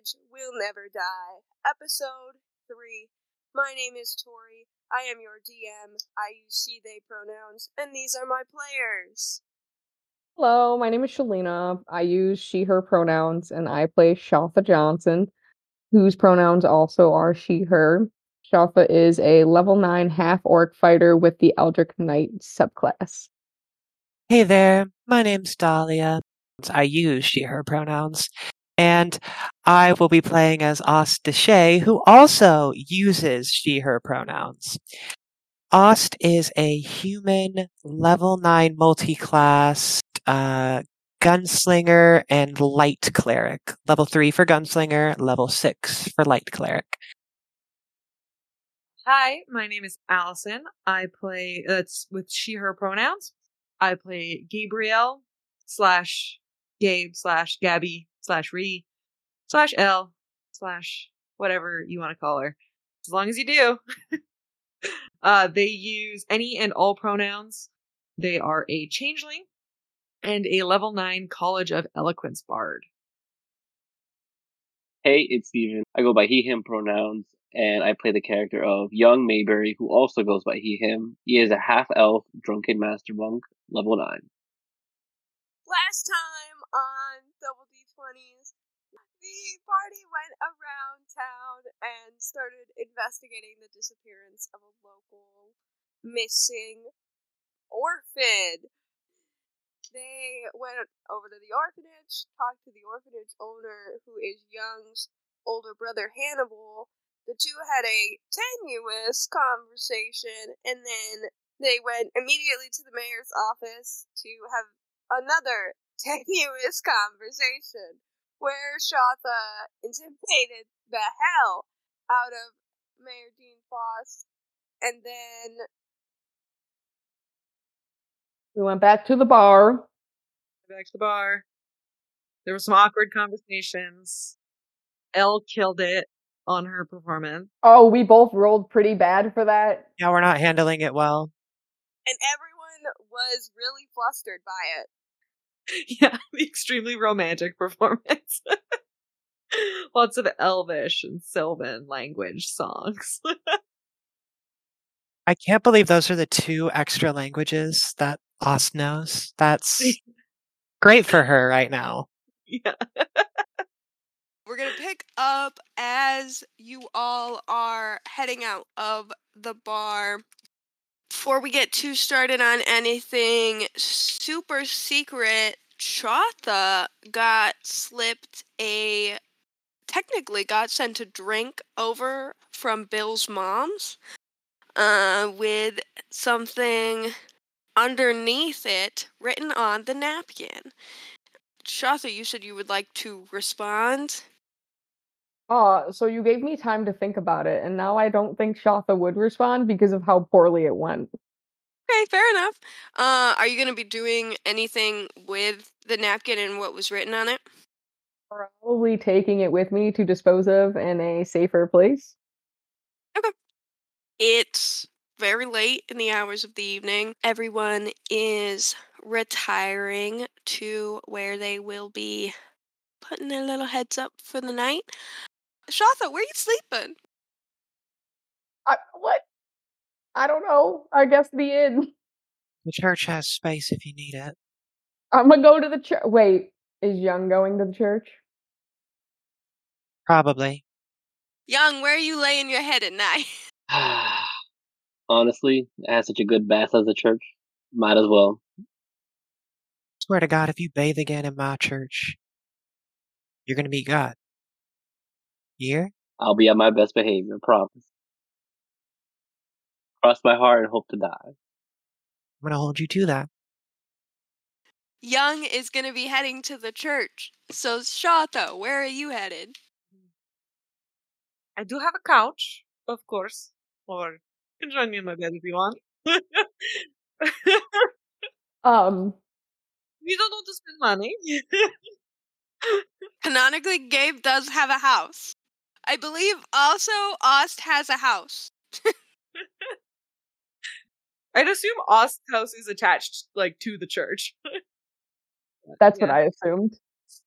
is Shifter's Ridge Will Never Die, Episode 3. My name is Tori. I am your DM. I use she, they pronouns, and these are my players. Hello, my name is Shalina. I use she, her pronouns, and I play Shautha Johnson, whose pronouns also are she, her. Shautha is a level 9 half orc fighter with the Eldritch Knight subclass. Hey there, my name's Dahlia. I use she, her pronouns. And I will be playing as Ost Deshay, who also uses she, her pronouns. Ost is a human level 9 multi-class uh, gunslinger and light cleric. Level 3 for gunslinger, level 6 for light cleric. Hi, my name is Allison. I play, that's with she, her pronouns. I play Gaberielle slash Gabe slash Gabby slash re slash L slash whatever you want to call her. As long as you do. uh, they use any and all pronouns. They are a changeling and a level 9 College of Eloquence bard. Hey, it's Steven. I go by he, him pronouns, and I play the character of young Mayberry, who also goes by he, him. He is a half elf, drunken master monk, level 9. Last time the party went around town and started investigating the disappearance of a local missing orphan. They went over to the orphanage, talked to the orphanage owner, who is Young's older brother Hannibal. The two had a tenuous conversation, and then they went immediately to the mayor's office to have another tenuous conversation where Shautha intimidated the hell out of Mayor Dean Faust, and then We went back to the bar. Back to the bar. There were some awkward conversations. Elle killed it on her performance. Oh, we both rolled pretty bad for that. Yeah, we're not handling it well. and everyone was really flustered by it. Yeah, the extremely romantic performance. Lots of Elvish and Sylvan language songs. I can't believe those are the two extra languages that Ost knows. That's great for her right now. yeah. We're gonna pick up as you all are heading out of the bar. Before we get too started on anything super secret, Shautha got slipped a technically got sent a drink over from Bill's mom's uh, with something underneath it written on the napkin. Shautha, you said you would like to respond. Uh, so you gave me time to think about it, and now I don't think Shautha would respond because of how poorly it went. Okay, fair enough. Uh, are you going to be doing anything with the napkin and what was written on it? Probably taking it with me to dispose of in a safer place. Okay. It's very late in the hours of the evening. Everyone is retiring to where they will be putting their little heads up for the night. Shautha, where you sleeping? I, what? I don't know. I guess the inn. The church has space if you need it. I'm gonna go to the church. Wait, is Young going to the church? Probably. Young, where are you laying your head at night? Honestly, it has such a good bath as the church. Might as well. Swear to God, if you bathe again in my church, you're gonna meet God. Here? I'll be on my best behavior, promise. Cross my heart and hope to die. I'm gonna hold you to that. Young is going to be heading to the church. So, Shautha, where are you headed? I do have a couch, of course. Or you can join me in my bed if you want. Um, you don't want to spend money. Canonically, Gabe does have a house. I believe also Ost has a house. I'd assume Ost's house is attached like to the church. that's what I assumed.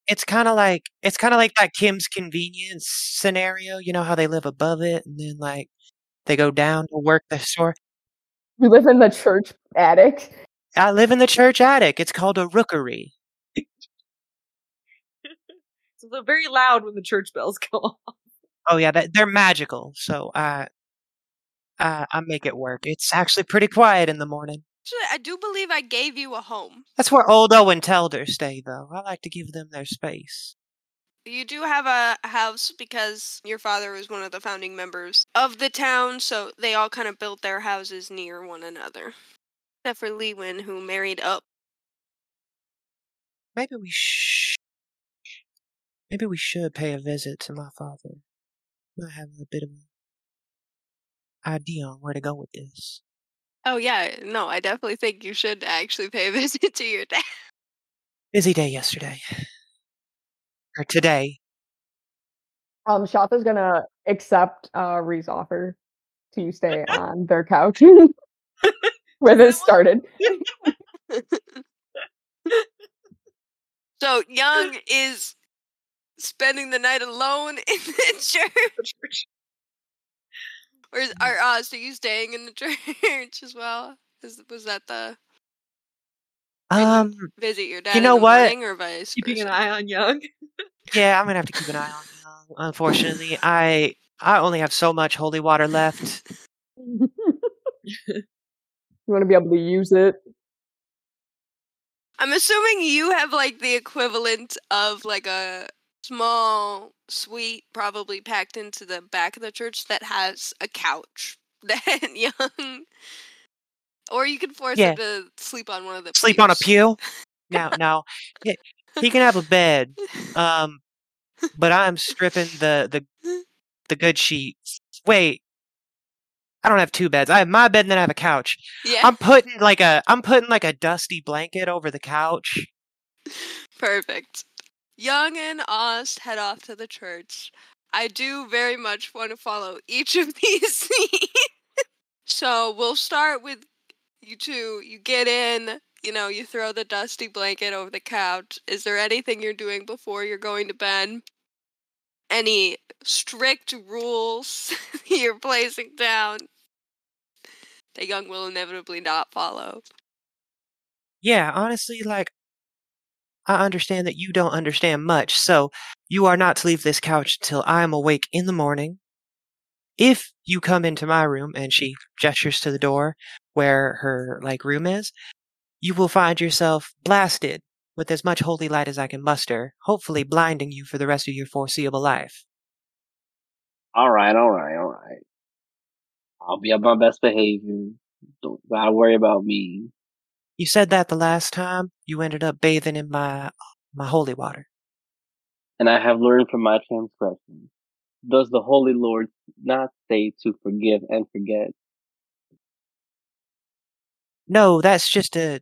it's kind of like it's kind of like that Kim's Convenience scenario. You know how they live above it and then like they go down to work the store. You live in the church attic. I live in the church attic. It's called a rookery. So they're very loud when the church bells go off. Oh yeah, that, they're magical. So I, I I make it work. It's actually pretty quiet in the morning. Actually, I do believe I gave you a home. That's where old Owen Telder stay, though. I like to give them their space. You do have a house because your father was one of the founding members of the town, so they all kind of built their houses near one another. Except for Lewin, who married up. Maybe we sh- Maybe we should pay a visit to my father. I have a bit of an idea on where to go with this. Oh yeah, no, I definitely think you should actually pay a visit to your dad. Busy day yesterday. Or today. Um, Shautha's gonna accept uh Ree's offer to stay on their couch where this started. so Young is spending the night alone in the church. Or is, are uh, so you staying in the church as well? Is, was that the Um, visit your dad? You know what? or vice Keeping an eye on Young. yeah, I'm gonna have to keep an eye on him. Unfortunately, I I only have so much holy water left. you want to be able to use it. I'm assuming you have like the equivalent of like a small suite, probably packed into the back of the church that has a couch that young. Or you can force Yeah. him to sleep on one of the Sleep on a pew? No, no. He, he can have a bed. Um, but I'm stripping the the the good sheets. Wait, I don't have two beds. I have my bed and then I have a couch. Yeah, I'm putting like a I'm putting like a dusty blanket over the couch. perfect. Young and Ost head off to the church. I do very much want to follow each of these scenes. so we'll start with you two. You get in, you know, you throw the dusty blanket over the couch. Is there anything you're doing before you're going to bed? Any strict rules you're placing down that Young will inevitably not follow? Yeah, honestly, like I understand that you don't understand much, so you are not to leave this couch till I am awake in the morning. If you come into my room and she gestures to the door where her like room is, you will find yourself blasted with as much holy light as I can muster, hopefully blinding you for the rest of your foreseeable life. All right, all right, all right. I'll be on my best behavior. Don't gotta worry about me. You said that the last time you ended up bathing in my my holy water. And I have learned from my transgressions. Does the Holy Lord not say to forgive and forget? No, that's just a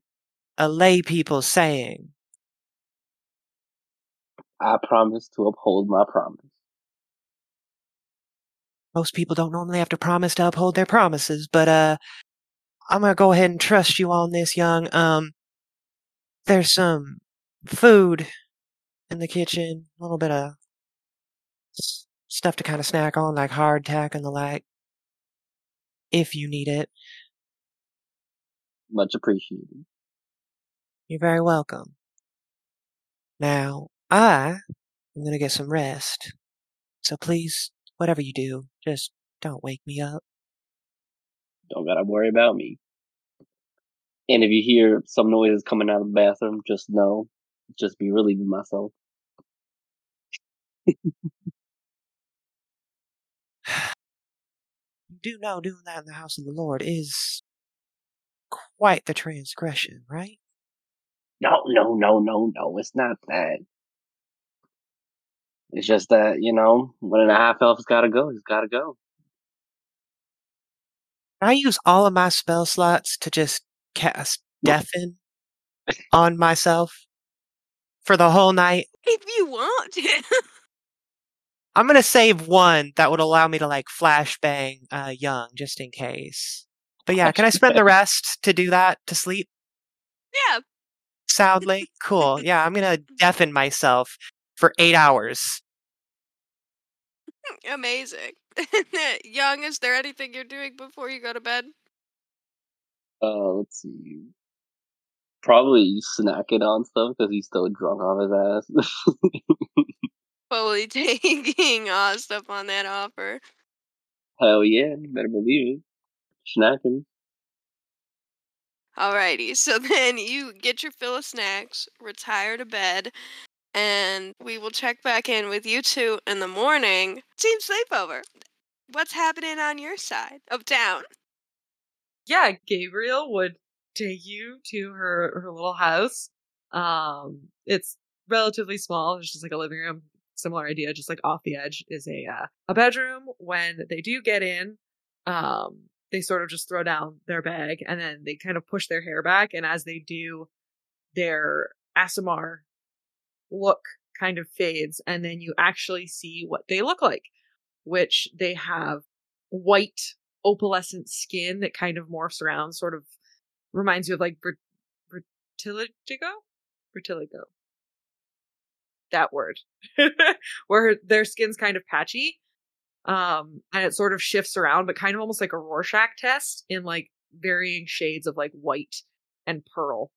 a lay people saying. I promise to uphold my promise. most people don't normally have to promise to uphold their promises, but uh I'm gonna go ahead and trust you on this, young. Um there's some food in the kitchen, a little bit of stuff to kind of snack on, like hardtack and the like. If you need it, Much appreciated. you're very welcome. Now, I am gonna get some rest. So please, whatever you do, just don't wake me up. Don't gotta worry about me. And if you hear some noises coming out of the bathroom, just know, just be relieving myself. Do know doing that in the house of the Lord is quite the transgression, right? No, no, no, no, no. It's not that. It's just that you know, one and a half elf's gotta go. He's gotta go. I use all of my spell slots to just cast deafen on myself for the whole night. If you want to. I'm gonna save one that would allow me to like flashbang uh, young just in case. But yeah, can I spend the rest to do that to sleep? yeah. soundly? Cool. Yeah, I'm gonna deafen myself for eight hours. Amazing. Young, is there anything you're doing before you go to bed? Uh, let's see. Probably snacking on stuff because he's still drunk off his ass. Fully taking uh, stuff on that offer. Hell yeah, you better believe it. Snacking. Alrighty, so then you get your fill of snacks, retire to bed, and we will check back in with you two in the morning. Team sleepover. What's happening on your side of town? yeah, Gabriel would take you to her her little house. Um, it's relatively small. It's just like a living room. Similar idea, just like off the edge is a uh, a bedroom. When they do get in, um, they sort of just throw down their bag and then they kind of push their hair back. And as they do, their Aasimar look kind of fades, and then you actually see what they look like, which they have white opalescent skin that kind of morphs around, sort of reminds you of like Vertiligo? Vertiligo. That word. Where their skin's kind of patchy. Um, and it sort of shifts around, but kind of almost like a Rorschach test in like varying shades of like white and pearl.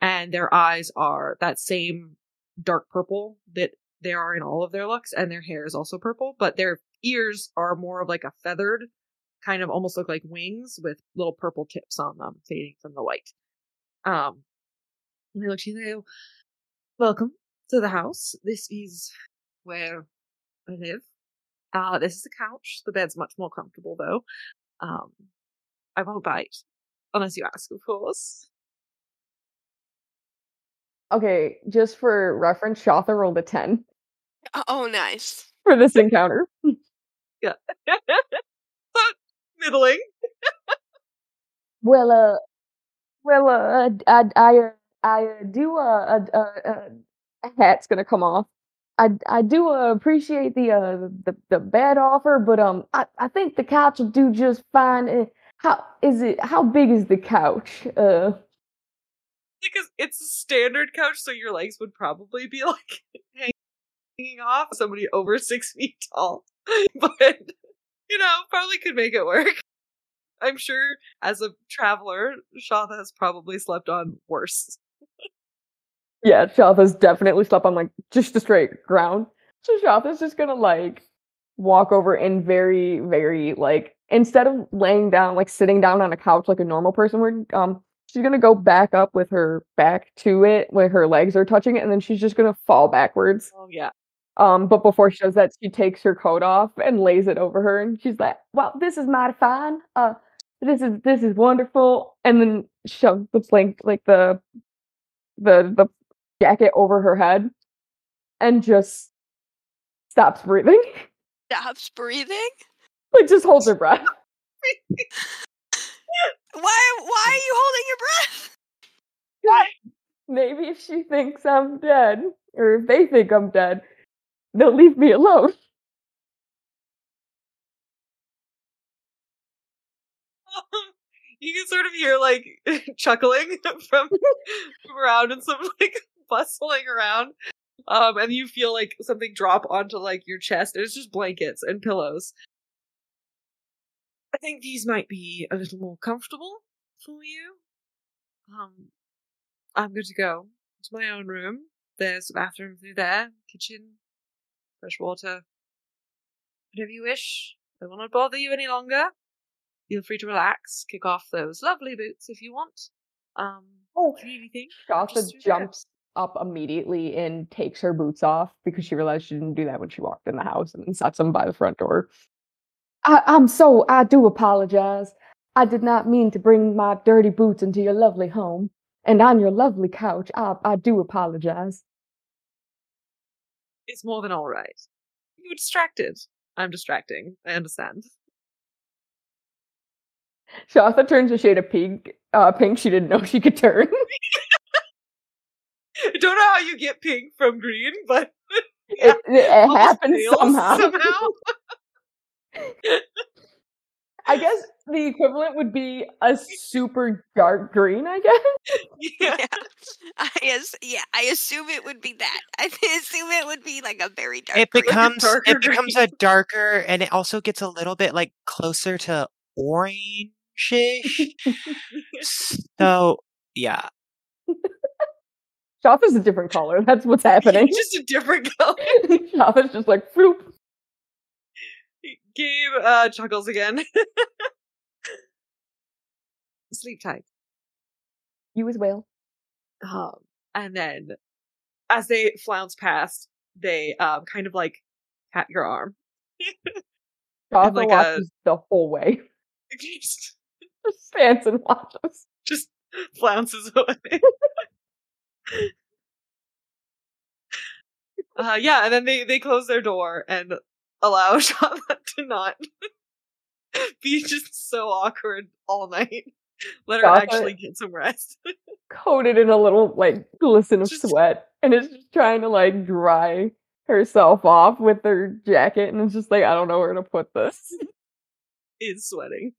And their eyes are that same dark purple that they are in all of their looks, and their hair is also purple, but their ears are more of like a feathered kind of almost look like wings with little purple tips on them, fading from the white. Um, and they look go, Welcome to the house. This is where I live. Uh, this is the couch. The bed's much more comfortable though. Um, I won't bite. Unless you ask, of course. Okay, just for reference, Shautha rolled a 10 Oh, nice. for this encounter. but middling. Well, uh, well, uh, I, I, uh, I uh, do, uh, uh, uh, uh, a hat's gonna come off. I, I do uh, appreciate the, uh, the, the bed offer, but, um, I, I think the couch will do just fine. Uh, how is it, how big is the couch? Uh, Because it's a standard couch, so your legs would probably be like hanging off somebody over six feet tall. But, you know, probably could make it work. I'm sure as a traveler, Shautha has probably slept on worse. yeah, Shautha's definitely slept on, like, just the straight ground. So Shautha's just gonna, like, walk over and very, very, like, instead of laying down, like, sitting down on a couch like a normal person would, um, she's gonna go back up with her back to it where her legs are touching it, and then she's just gonna fall backwards. Oh, yeah. Um, but before she does that, she takes her coat off and lays it over her, and she's like, "Well, this is mighty fine. Uh, this is this is wonderful." And then shoves the blank, like the the the jacket over her head, and just stops breathing. Stops breathing? like just holds her breath. Why why are you holding your breath? Maybe if she thinks I'm dead, or if they think I'm dead, they'll leave me alone. you can sort of hear like chuckling from, from around and some like bustling around. Um, and you feel like something drop onto like your chest. It's just blankets and pillows. I think these might be a little more comfortable for you. Um, I'm going to go to my own room. There's a bathroom through there, kitchen, fresh water, whatever you wish. I will not bother you any longer. Feel free to relax, kick off those lovely boots if you want. Um, Oh, anything, Shasta through there. jumps up immediately and takes her boots off because she realized she didn't do that when she walked in the house and then sets them by the front door. I, I'm so, I do apologize. I did not mean to bring my dirty boots into your lovely home and on your lovely couch. I, I do apologize. It's more than all right. You were distracted. I'm distracting. I understand. Shasta turns a shade of pink. Uh, pink. She didn't know she could turn. I don't know how you get pink from green, but it, it, it happens somehow. somehow. I guess the equivalent would be a super dark green, I guess. yeah. Yeah. I as- yeah, I assume it would be that. I assume it would be like a very dark. It green. becomes darker it becomes a darker, and it also gets a little bit like closer to orange-ish. so yeah, Shop is a different color. That's what's happening. Just a different color. Shop is just like floop. Gabe uh, chuckles again. Sleep tight. You as well. Um, and then as they flounce past, they um, kind of like pat your arm. Shop like a- the whole way. just, Just stands and watches. just flounces away. uh, yeah, and then they, they close their door and allow Charlotte to not be just so awkward all night. Let her Charlotte- actually get some rest. Coated in a little like glisten of Just- sweat. And is just trying to like dry herself off with her jacket and it's just like I don't know where to put this. is sweating.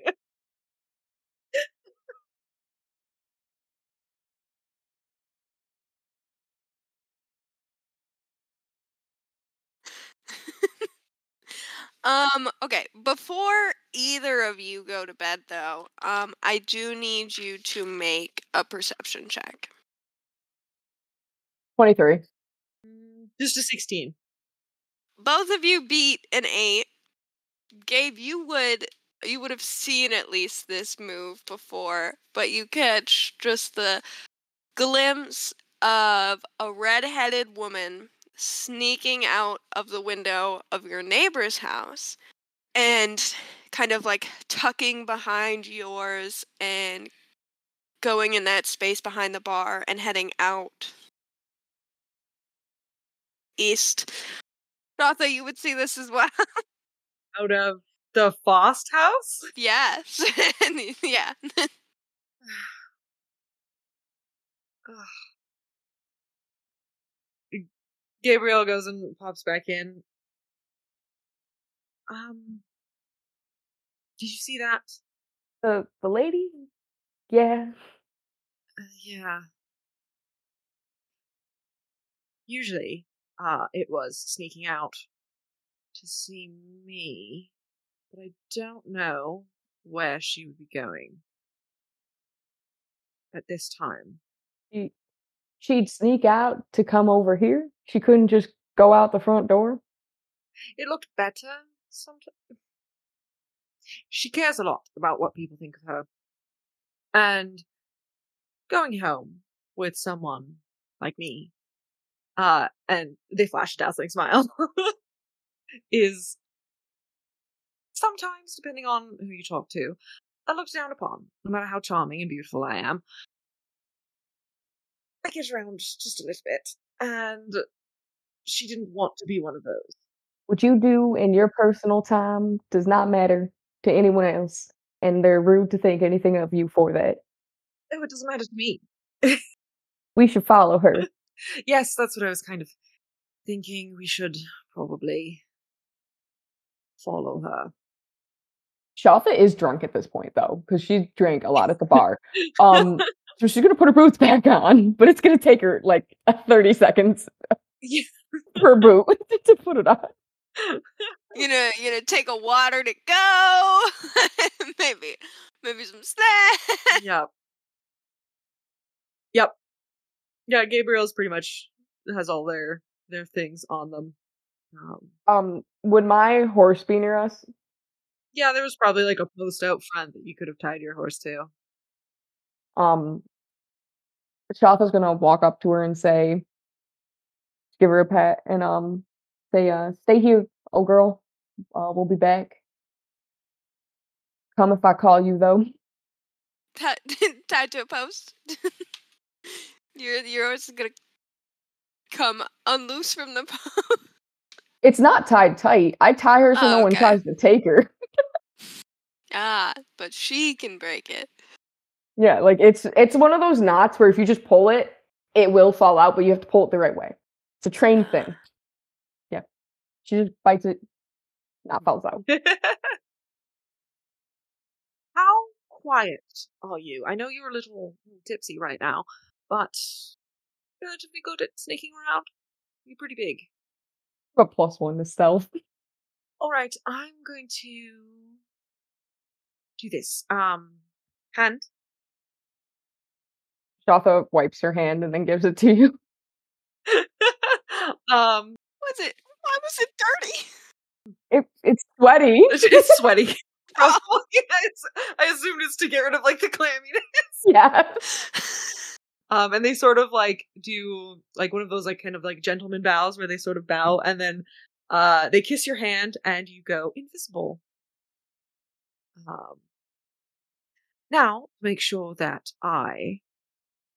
Um, okay, before either of you go to bed though, um, I do need you to make a perception check. Twenty three. Just a 16. Both of you beat an eight. Gabe, you would you would have seen at least this move before, but you catch just the glimpse of a red-headed woman sneaking out of the window of your neighbor's house and kind of like tucking behind yours and going in that space behind the bar and heading out east. Rotha, you would see this as well. Out of the Faust house? yes. yeah. Gabriel goes and pops back in. Um, did you see that? The the lady? Yeah. Uh, yeah. Usually, uh, it was sneaking out to see me, but I don't know where she would be going at this time. She'd sneak out to come over here. She couldn't just go out the front door. It looked better sometimes. She cares a lot about what people think of her. And going home with someone like me, uh, and they flash a dazzling smile, is sometimes, depending on who you talk to, I looked down upon, no matter how charming and beautiful I am. I get around just a little bit, and she didn't want to be one of those. What you do in your personal time does not matter to anyone else, and they're rude to think anything of you for that. Oh, it doesn't matter to me. We should follow her. yes, that's what I was kind of thinking. We should probably follow her. Shautha is drunk at this point though, because she drank a lot at the bar. Um, so she's gonna put her boots back on, but it's gonna take her like 30 seconds Yeah. per boot to put it on. you know, you know, take a water to go. maybe, maybe some snacks. yep. Yep. Yeah, Gabriel's pretty much has all their their things on them. Um, Um, would my horse be near us? yeah, there was probably like a post out front that you could have tied your horse to. Um, Shautha's gonna walk up to her and say, give her a pat and um, say, uh, stay here, old girl. Uh, we'll be back. Come if I call you though. Tied, tied to a post. your yours is gonna come unloose from the post. It's not tied tight. I tie her so Oh, no one tries to take her. ah, but she can break it. Yeah, like it's it's one of those knots where if you just pull it, it will fall out, but you have to pull it the right way. It's a trained thing. Yeah. She just bites it, not falls out. How quiet, are you? I know you're a little tipsy right now, but you're relatively good at sneaking around. You're pretty big. A plus one to stealth. All right, I'm going to do this. Um, hand. Jotha wipes her hand and then gives it to you. um, Was it? Why was it dirty? It, it's sweaty. it's sweaty. Probably. I assumed it's to get rid of like the clamminess. Yeah. Um, and they sort of like do like one of those like kind of like gentleman bows where they sort of bow and then uh they kiss your hand and you go invisible. Um, now make sure that I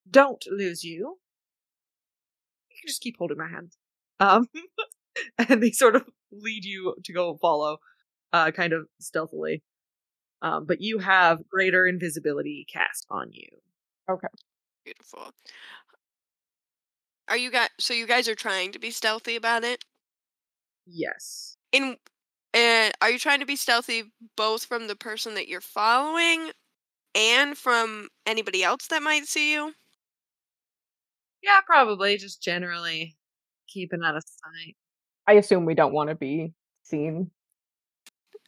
don't lose you. You can just keep holding my hand. Um, and they sort of lead you to go follow, uh, kind of stealthily. Um, but you have greater invisibility cast on you. Okay. Beautiful. Are you guys? So you guys are trying to be stealthy about it? Yes. In, and are you trying to be stealthy both from the person that you're following, and from anybody else that might see you? Yeah, probably. Just generally keeping out of sight. I assume we don't want to be seen.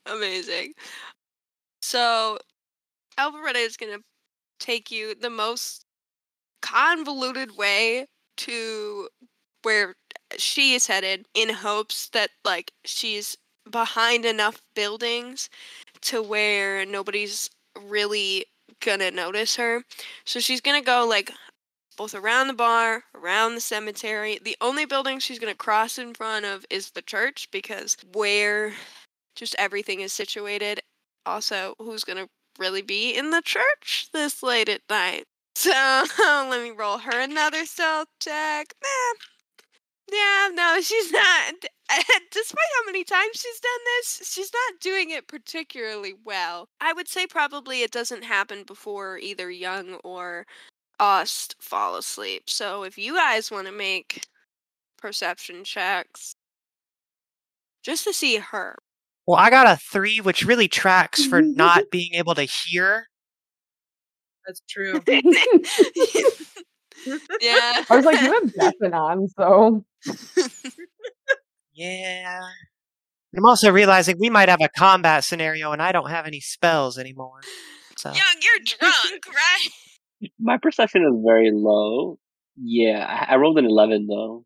Amazing. So, Alvaretta is going to take you the most convoluted way to where she is headed in hopes that, like, she's behind enough buildings to where nobody's really gonna notice her. So she's gonna go, like, both around the bar, around the cemetery. The only building she's gonna cross in front of is the church because where just everything is situated. Also, who's gonna really be in the church this late at night? So let me roll her another stealth check. Man, yeah, no, she's not. Despite how many times she's done this, she's not doing it particularly well. I would say probably it doesn't happen before either Young or Ost fall asleep. So if you guys want to make perception checks, just to see her, Well, I got a three, which really tracks for not being able to hear. That's true. yeah. I was like, you have Deafin on, so Yeah. I'm also realizing we might have a combat scenario and I don't have any spells anymore. So Young, you're drunk, right? My perception is very low. Yeah, I, I rolled an eleven though,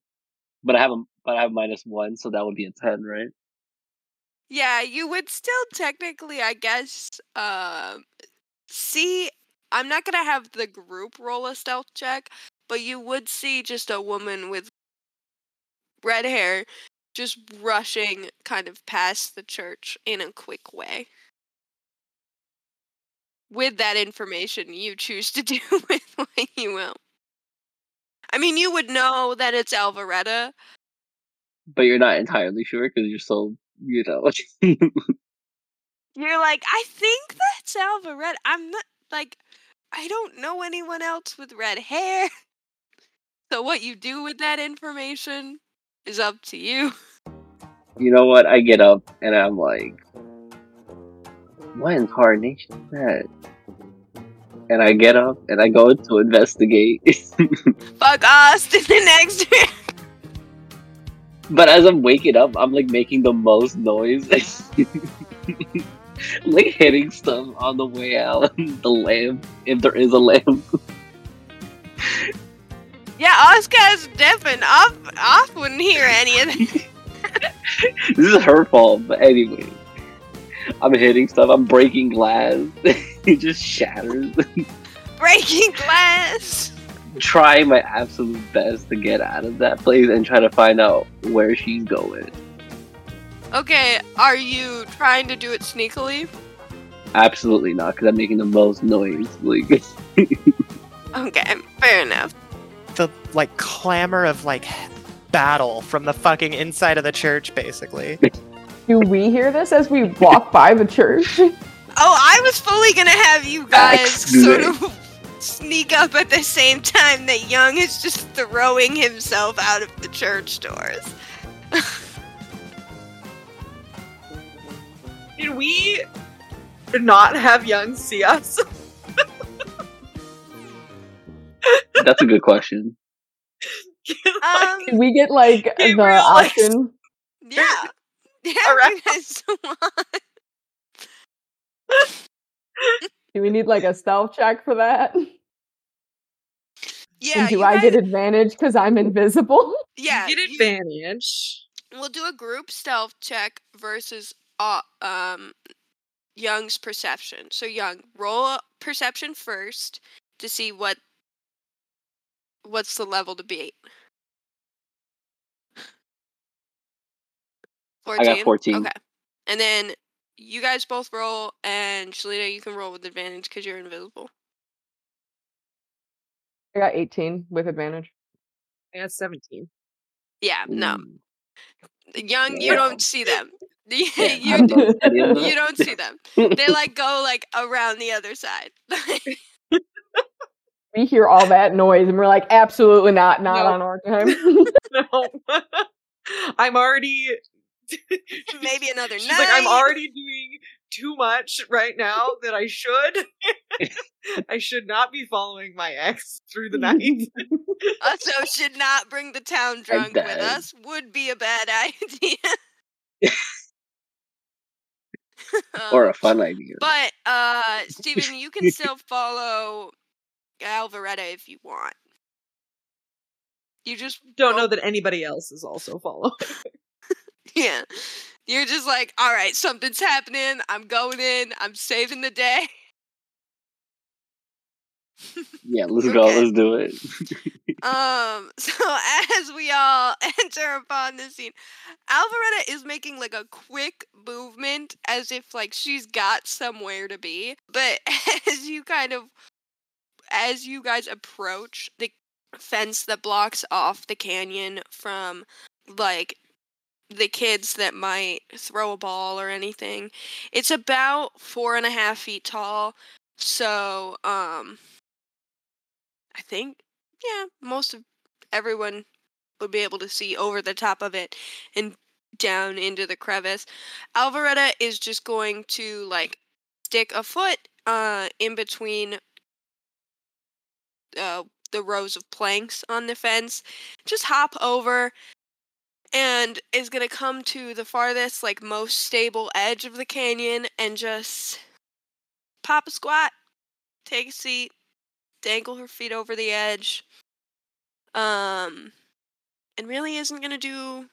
but I have a but I have minus one, so that would be a ten, right? Yeah, you would still technically, I guess, um, see. I'm not gonna have the group roll a stealth check, but you would see just a woman with red hair just rushing kind of past the church in a quick way. With that information, you choose to do with what you will. I mean, you would know that it's Alvaretta, But you're not entirely sure because you're so you know. You're like, I think that's Alvaretta. I'm not like, I don't know anyone else with red hair. So what you do with that information is up to you. you know what? I get up and I'm like, what incarnation is that? And I get up and I go to investigate. Fuck Austin the next but as I'm waking up, I'm like making the most noise. like hitting stuff on the way out. the lamp, if there is a lamp. Yeah, Oscar's deafened. Off off wouldn't hear any of that. this is her fault, but anyway. I'm hitting stuff, I'm breaking glass. it just shatters. Breaking glass. trying my absolute best to get out of that place and try to find out where she's going. Okay, are you trying to do it sneakily? Absolutely not, because I'm making the most noise. Like, Okay, fair enough. the like clamor of like battle from the fucking inside of the church, basically. do we hear this as we walk by the church? Oh, I was fully gonna have you guys sort of sneak up at the same time that Young is just throwing himself out of the church doors. Did we not have Young see us? That's a good question. Um, Do we get like the Gabriel, like, option? yeah. Yeah, Around. you guys want. Do we need like a stealth check for that? Yeah, and do I guys, get advantage because I'm invisible? yeah, you get you- advantage. We'll do a group stealth check versus uh, um Young's perception. So Young, roll perception first to see what what's the level to beat. I got 14. Okay. And then you guys both roll and Shalina, you can roll with advantage because you're invisible. I got 18 with advantage. I got 17. Yeah, no. Ooh. Young, you Yeah. don't see them. you, you, don't know any of you don't see them. They like go like around the other side. We hear all that noise and we're like, absolutely not, not Nope. on our time. No. I'm already. Maybe another She's like, I'm already doing too much right now that I should. I should not be following my ex through the night. Also, should not bring the town drunk with us. Would be a bad idea. or Um, a fun idea. But uh Steven, you can still follow Alvaretta if you want. You just Don't know that anybody else is also following. Yeah. You're just like, all right, something's happening. I'm going in. I'm saving the day. yeah, let's go. Okay. Let's do it. Um, so as we all enter upon the scene, Alvaretta is making like a quick movement as if like she's got somewhere to be. But as you kind of as you guys approach the fence that blocks off the canyon from like the kids that might throw a ball or anything, it's about four and a half feet tall. So, um, I think yeah, most of everyone would be able to see over the top of it and down into the crevice. Alvaretta is just going to like stick a foot uh in between uh the rows of planks on the fence, just hop over and is going to come to the farthest like most stable edge of the canyon and just pop a squat, take a seat, dangle her feet over the edge. Um and really isn't going to do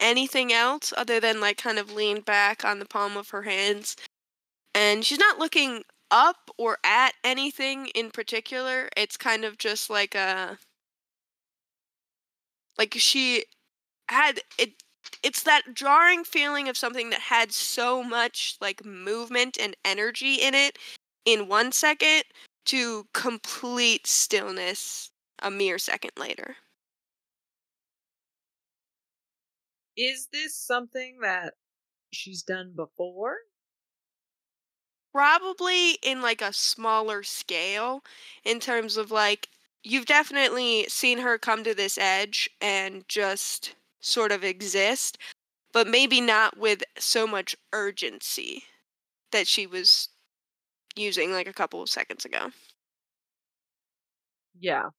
anything else other than like kind of lean back on the palm of her hands. And she's not looking up or at anything in particular. It's kind of just like a like she had it it's that jarring feeling of something that had so much like movement and energy in it in one second to complete stillness a mere second later. Is this something that she's done before? Probably in like a smaller scale in terms of like you've definitely seen her come to this edge and just sort of exist, but maybe not with so much urgency that she was using like a couple of seconds ago. Yeah.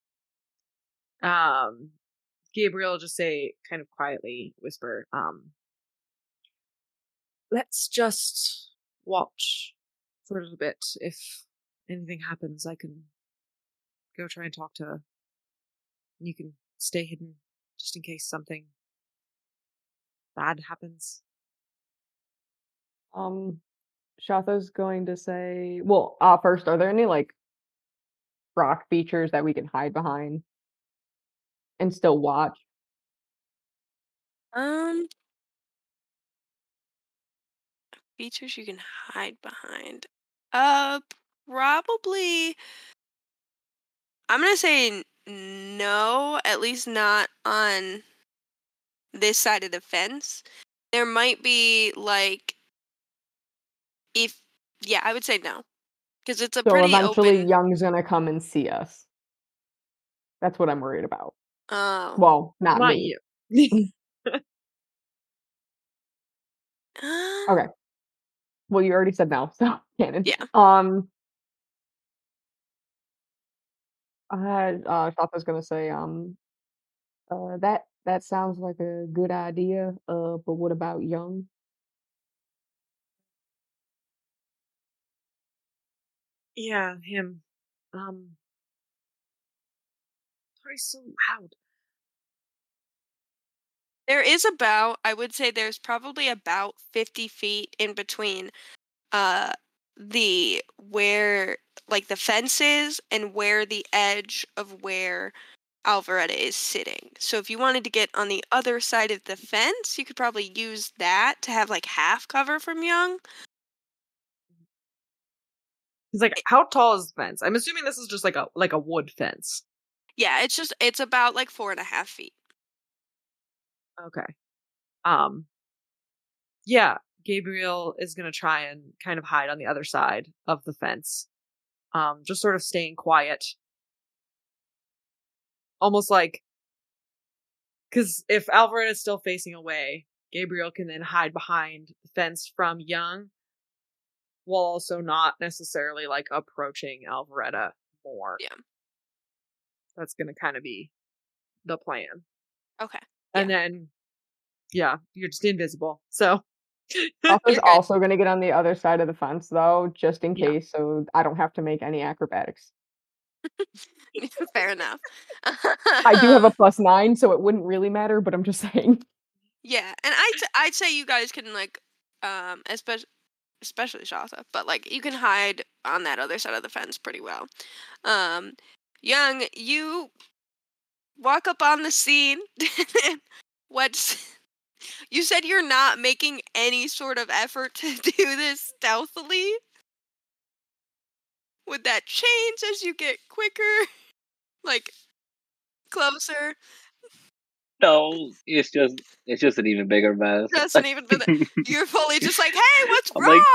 Um Gabriel just say kind of quietly whisper, um Let's just watch for a little bit. If anything happens, I can go try and talk to her. And you can stay hidden just in case something bad happens. Um, Shautha's going to say, well, uh, first, are there any like rock features that we can hide behind and still watch? Um features you can hide behind. Uh probably I'm going to say no, at least not on this side of the fence. There might be like if yeah, I would say no. Cuz it's a So pretty eventually, open Young's gonna come and see us. That's what I'm worried about. Oh. Well, not, Not me. you. um, Okay. Well, you already said no, so canon. Yeah. Um. I uh, Shautha's gonna say, um, uh, that that sounds like a good idea. Uh, but what about Young? Yeah, him. Um, he's so loud? There is about, I would say there's probably about 50 feet in between uh the where like the fence is and where the edge of where Alvaretta is sitting. So if you wanted to get on the other side of the fence, you could probably use that to have like half cover from Young. He's like, how tall is the fence? I'm assuming this is just like a like a wood fence. Yeah, it's just it's about like four and a half feet. Okay. Um. Yeah, Gaberielle is gonna try and kind of hide on the other side of the fence. Um, just sort of staying quiet. Almost like, because if Alvaretta is still facing away, Gaberielle can then hide behind the fence from Young, while also not necessarily like approaching Alvaretta more. Yeah. That's gonna kind of be the plan. Okay. And then, yeah, you're just invisible. So, Shautha's You're also gonna get on the other side of the fence though, just in Yeah. case, so I don't have to make any acrobatics. Fair enough. I do have a plus nine, so it wouldn't really matter. But I'm just saying. Yeah, and I'd I'd say you guys can like um especially especially Shautha, but like you can hide on that other side of the fence pretty well. Um Young, you walk up on the scene. What's you said you're not making any sort of effort to do this stealthily? Would that change as you get quicker? Like closer? No, it's just it's just an even bigger mess. Doesn't even been you're fully just like, hey, what's I'm wrong? like-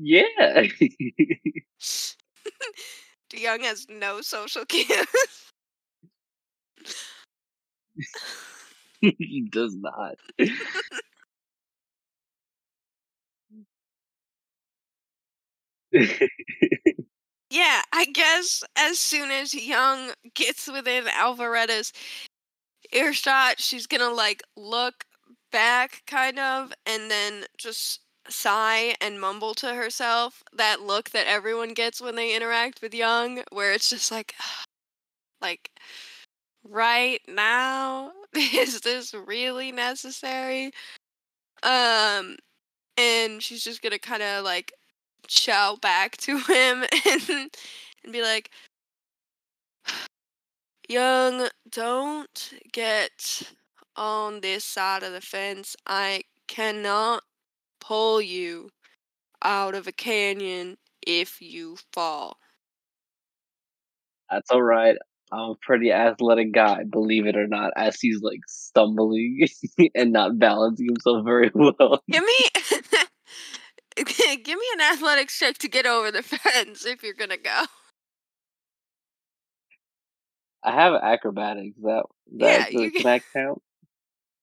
yeah. Young has no social cues. he does not. yeah, I guess as soon as Young gets within Alvaretta's earshot, she's gonna like look back kind of and then just sigh and mumble to herself that look that everyone gets when they interact with Young, where it's just like like right now is this really necessary? Um and she's just gonna kind of like shout back to him and and be like young don't get on this side of the fence i cannot pull you out of a canyon if you fall That's all right. I'm a pretty athletic guy, believe it or not. As he's like stumbling and not balancing himself very well. Give me give me an athletics check to get over the fence if you're gonna go. I have acrobatics. That Yeah, that you does can- that count?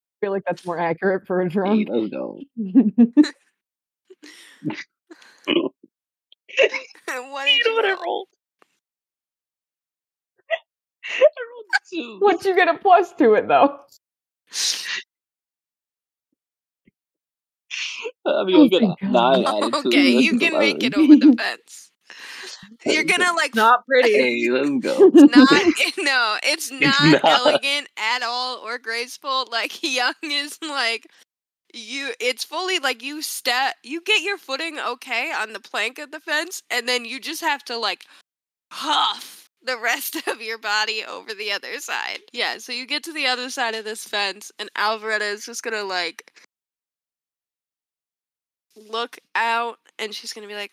I feel like that's more accurate for a Hey, drunk. Oh, let's go. what did You you know what I roll? rolled? I rolled two. Once you get a plus to it, though. I mean, Oh, I get a thank God. nine added Okay, it. you That's can make it over the fence. You're gonna like Not pretty. Hey, let's go. it's not eh, no, it's not, not. elegant at all or graceful. Like Young is like you it's fully like you step you get your footing okay on the plank of the fence and then you just have to like huff the rest of your body over the other side. Yeah, so you get to the other side of this fence and Alvaretta is just gonna like look out and she's gonna be like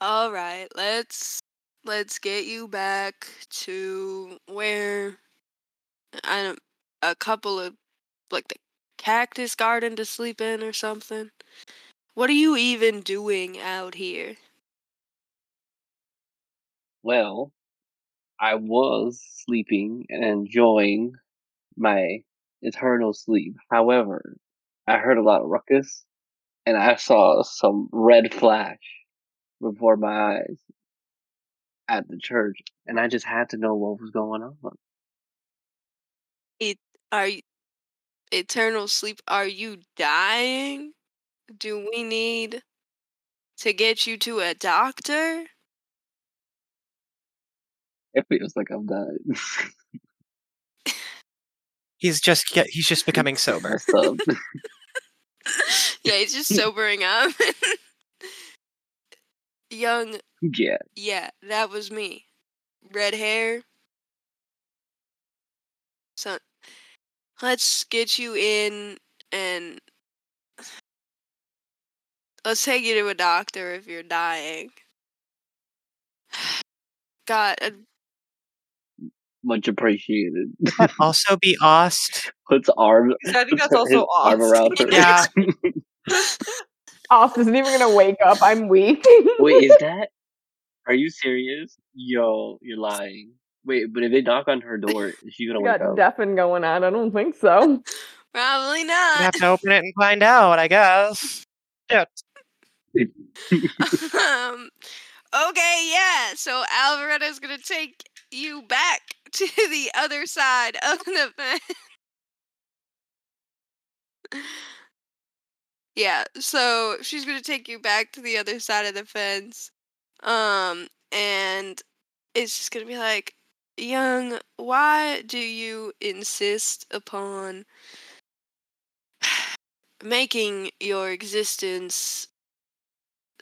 all right let's let's get you back to where i don't a couple of like the cactus garden to sleep in or something what are you even doing out here Well, I was sleeping and enjoying my eternal sleep. However, I heard a lot of ruckus and I saw some red flash. before my eyes at the church, and I just had to know what was going on. It Are you eternal sleep? Are you dying? Do we need to get you to a doctor? It feels like I'm dying. He's just get, he's just becoming sober. Yeah, he's just sobering up. Young, yeah, yeah, that was me. Red hair. So, let's get you in and let's take you to a doctor if you're dying. God, uh, much appreciated. Could that also be Ost? Puts arm. I think that's also his arm around her. Yeah. Ost isn't even gonna wake up. I'm weak. Wait, is that? Are you serious? Yo, you're lying. Wait, but if they knock on her door, is she gonna We wake got up? deafened going on. I don't think so. probably We not. have to open it and find out, I guess. Shit. um, okay, yeah. So Alvaretta's gonna take you back to the other side of the fence. yeah, so she's gonna take you back to the other side of the fence. Um, and it's just gonna be like, Young, why do you insist upon making your existence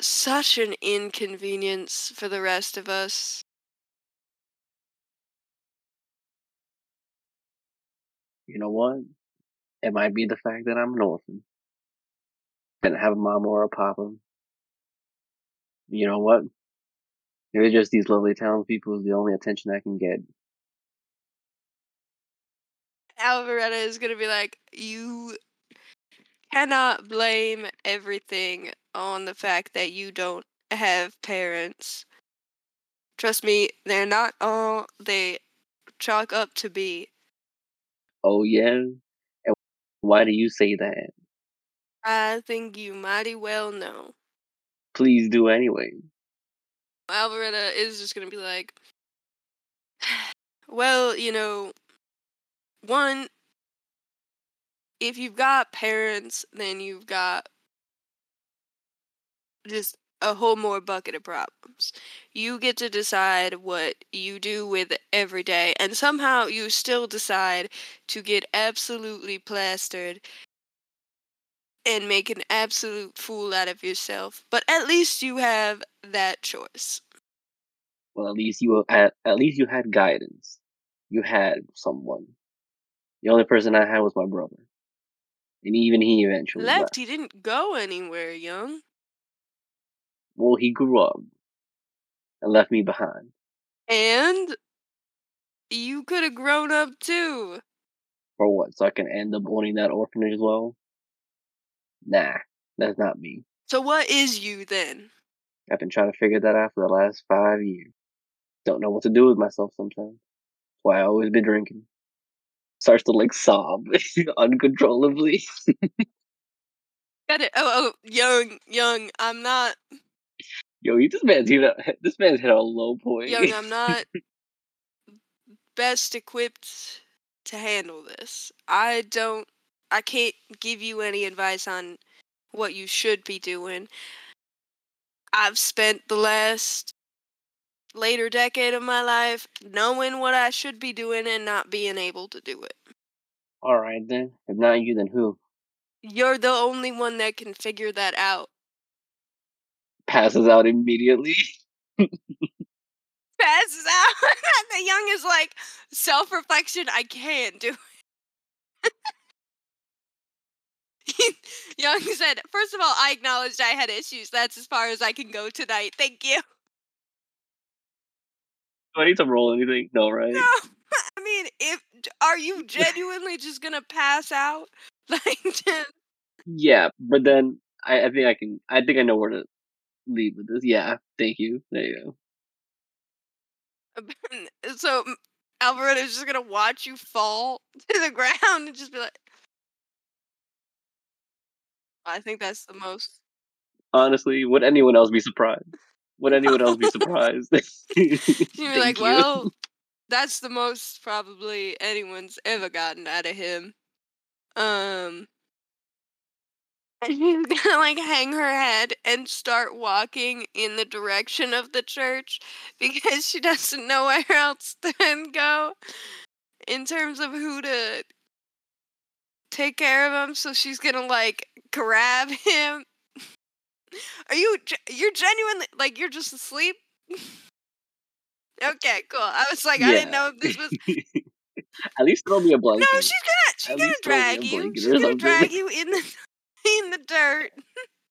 such an inconvenience for the rest of us. You know what? It might be the fact that I'm an orphan. Didn't have a mom or a papa. You know what? Maybe just these lovely townspeople is the only attention I can get. Alvaretta is gonna be like, you cannot blame everything on the fact that you don't have parents. Trust me, they're not all they chalk up to be. Oh yeah? And why do you say that? I think you mighty well know. Please do anyway. Alvaretta is just gonna be like, well, you know, one, if you've got parents, then you've got just a whole more bucket of problems. You get to decide what you do with every day, and somehow you still decide to get absolutely plastered and make an absolute fool out of yourself. But at least you have that choice. Well, at least you at, at least you had guidance. You had someone. The only person I had was my brother, and even he eventually left. Left, he didn't go anywhere, young. Well, he grew up and left me behind. And you could have grown up too. For what? So I can end up owning that orphanage as well? Nah, that's not me. So what is you then? I've been trying to figure that out for the last five years. Don't know what to do with myself sometimes. That's why I always been drinking. Starts to like sob uncontrollably. Got it. Oh, oh, young, young. I'm not Yo, you this man's hit a, this man's hit a low point. young. I'm not best equipped to handle this. I don't. I can't give you any advice on what you should be doing. I've spent the last later decade of my life knowing what I should be doing and not being able to do it. All right then. If not you, then who? You're the only one that can figure that out. Passes out immediately. passes out. the young is like self reflection. I can't do it. young said, first of all, I acknowledged I had issues. That's as far as I can go tonight. Thank you. Do I need to roll anything? No, right? No, I mean, if are you genuinely just gonna pass out? Like, Yeah, but then I, I think I can. I think I know where to lead with this. Yeah, thank you. There you go. so mm, is just gonna watch you fall to the ground and just be like, I think that's the most. Honestly, would anyone else be surprised? Would anyone else be surprised? She'd be like, you. well, that's the most probably anyone's ever gotten out of him. Um, and she's gonna like hang her head and start walking in the direction of the church because she doesn't know where else to go in terms of who to take care of him. So she's gonna like grab him. Are you? You're genuinely like you're just asleep. okay, cool. I was like, I didn't know if this was At least throw me a blanket. No, she's gonna she's At gonna least throw me a drag you. She's gonna drag you in the in the dirt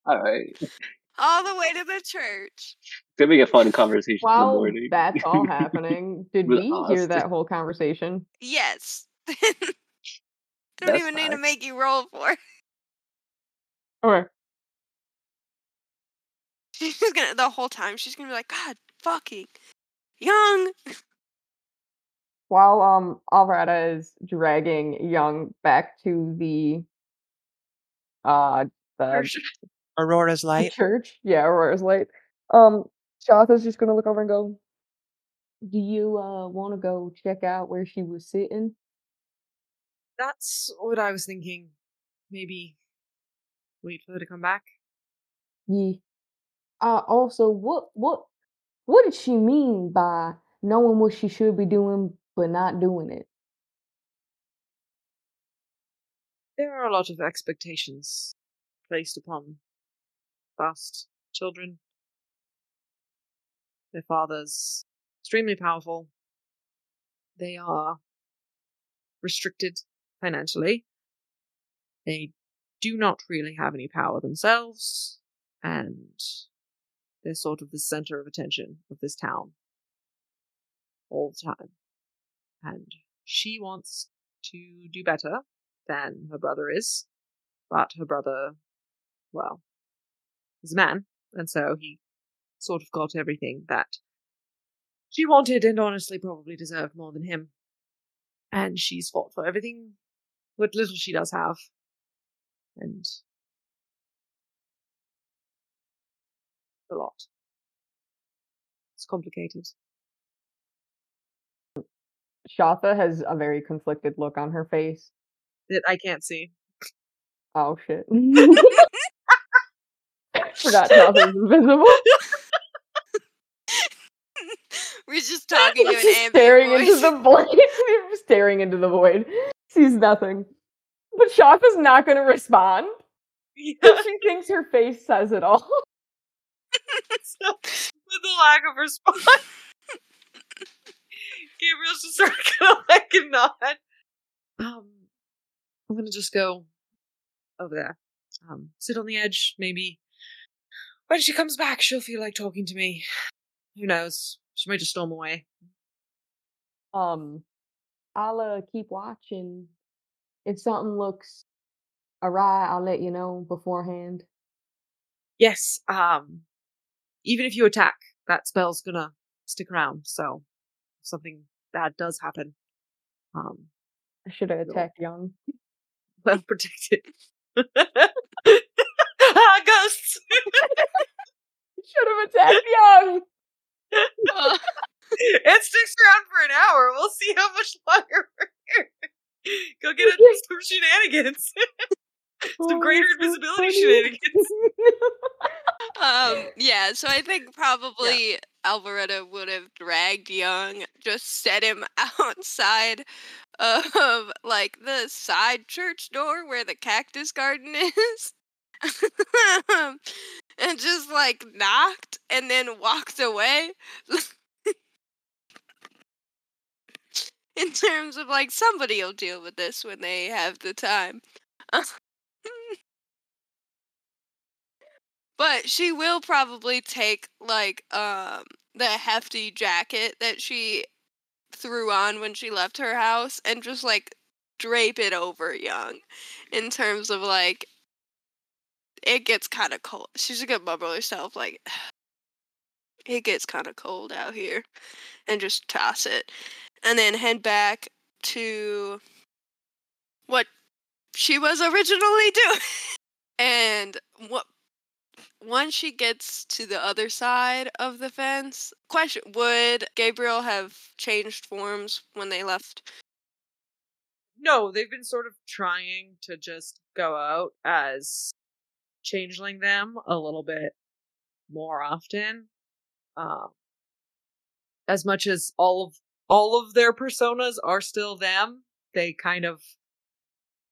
All right. all the way to the church. It's gonna be a fun conversation in the While morning. that's all happening, did With we hear that whole conversation? Yes. I don't That's even need to make you roll for it. Okay. She's just gonna the whole time she's gonna be like, God fucking young. While um Alvaretta is dragging Young back to the uh the Aurora's light. church, yeah, Aurora's light. Um, Shautha's just gonna look over and go, "Do you uh want to go check out where she was sitting?" That's what I was thinking. Maybe wait for her to come back. Yeah. Uh, also, what what what did she mean by knowing what she should be doing but not doing it? There are a lot of expectations placed upon Faust children. Their father's extremely powerful. They are restricted financially. They do not really have any power themselves, and they're sort of the center of attention of this town all the time. And she wants to do better than her brother is, but her brother, well, is a man, and so he sort of got everything that she wanted and honestly probably deserved more than him. And she's fought for everything, what little she does have. And a lot. It's complicated. Shautha has a very conflicted look on her face. That I can't see. Oh shit! Forgot Shautha's invisible. We're just talking to an staring voice. into the void. staring into the void. Sees nothing. But Shautha's not going to respond. Yeah. She thinks her face says it all. so, with the lack of response, Gaberielle's just sort of like a nod. Um, I'm gonna just go over there. Um, sit on the edge, maybe. When she comes back, she'll feel like talking to me. Who knows? She might just storm away. Um, I'll uh, keep watching. If something looks awry, I'll let you know beforehand. Yes. Um, even if you attack, that spell's gonna stick around. So, if something bad does happen, um, I should have attacked Young. Well protected. ah, ghosts! Should have attacked Young. Uh, it sticks around for an hour. We'll see how much longer we're here. Go get it, some shenanigans. some Oh, greater that's so invisibility funny. shenanigans. um, yeah, so I think probably Alvaretta would have dragged Young, just set him outside of like the side church door where the cactus garden is. and just like knocked and then walked away. In terms of like somebody will deal with this when they have the time. But she will probably take like um the hefty jacket that she threw on when she left her house and just like drape it over young in terms of like it gets kind of cold. She's gonna mumble herself like it gets kind of cold out here and just toss it and then head back to what she was originally doing. And what once she gets to the other side of the fence, question would Gaberielle have changed forms when they left? No, they've been sort of trying to just go out as changeling them a little bit more often. Um, as much as all of all of their personas are still them, they kind of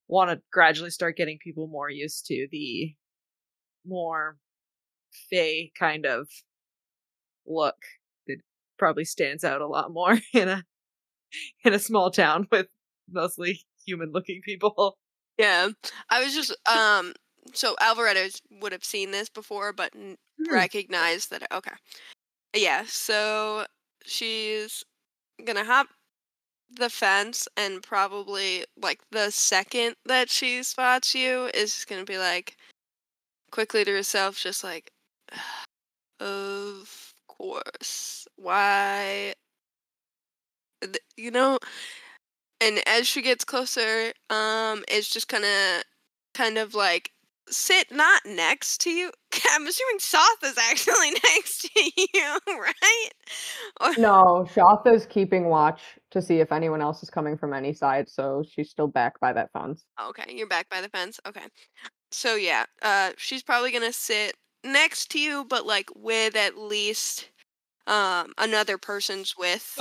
want to gradually start getting people more used to the more fey kind of look that probably stands out a lot more in a in a small town with mostly human looking people. Yeah, I was just um. So Alvaretta would have seen this before, but n- Hmm. recognized that. Okay, yeah. So she's gonna hop the fence, and probably like the second that she spots you is just gonna be like quickly to herself, just like, of course, why? You know, and as she gets closer, um, it's just kind of, kind of like sit not next to you. I'm assuming Shautha is actually next to you, right? Or, No, Shautha's keeping watch to see if anyone else is coming from any side, so she's still back by that fence. Okay, you're back by the fence. Okay. So yeah, uh she's probably going to sit next to you but like with at least um another person's with.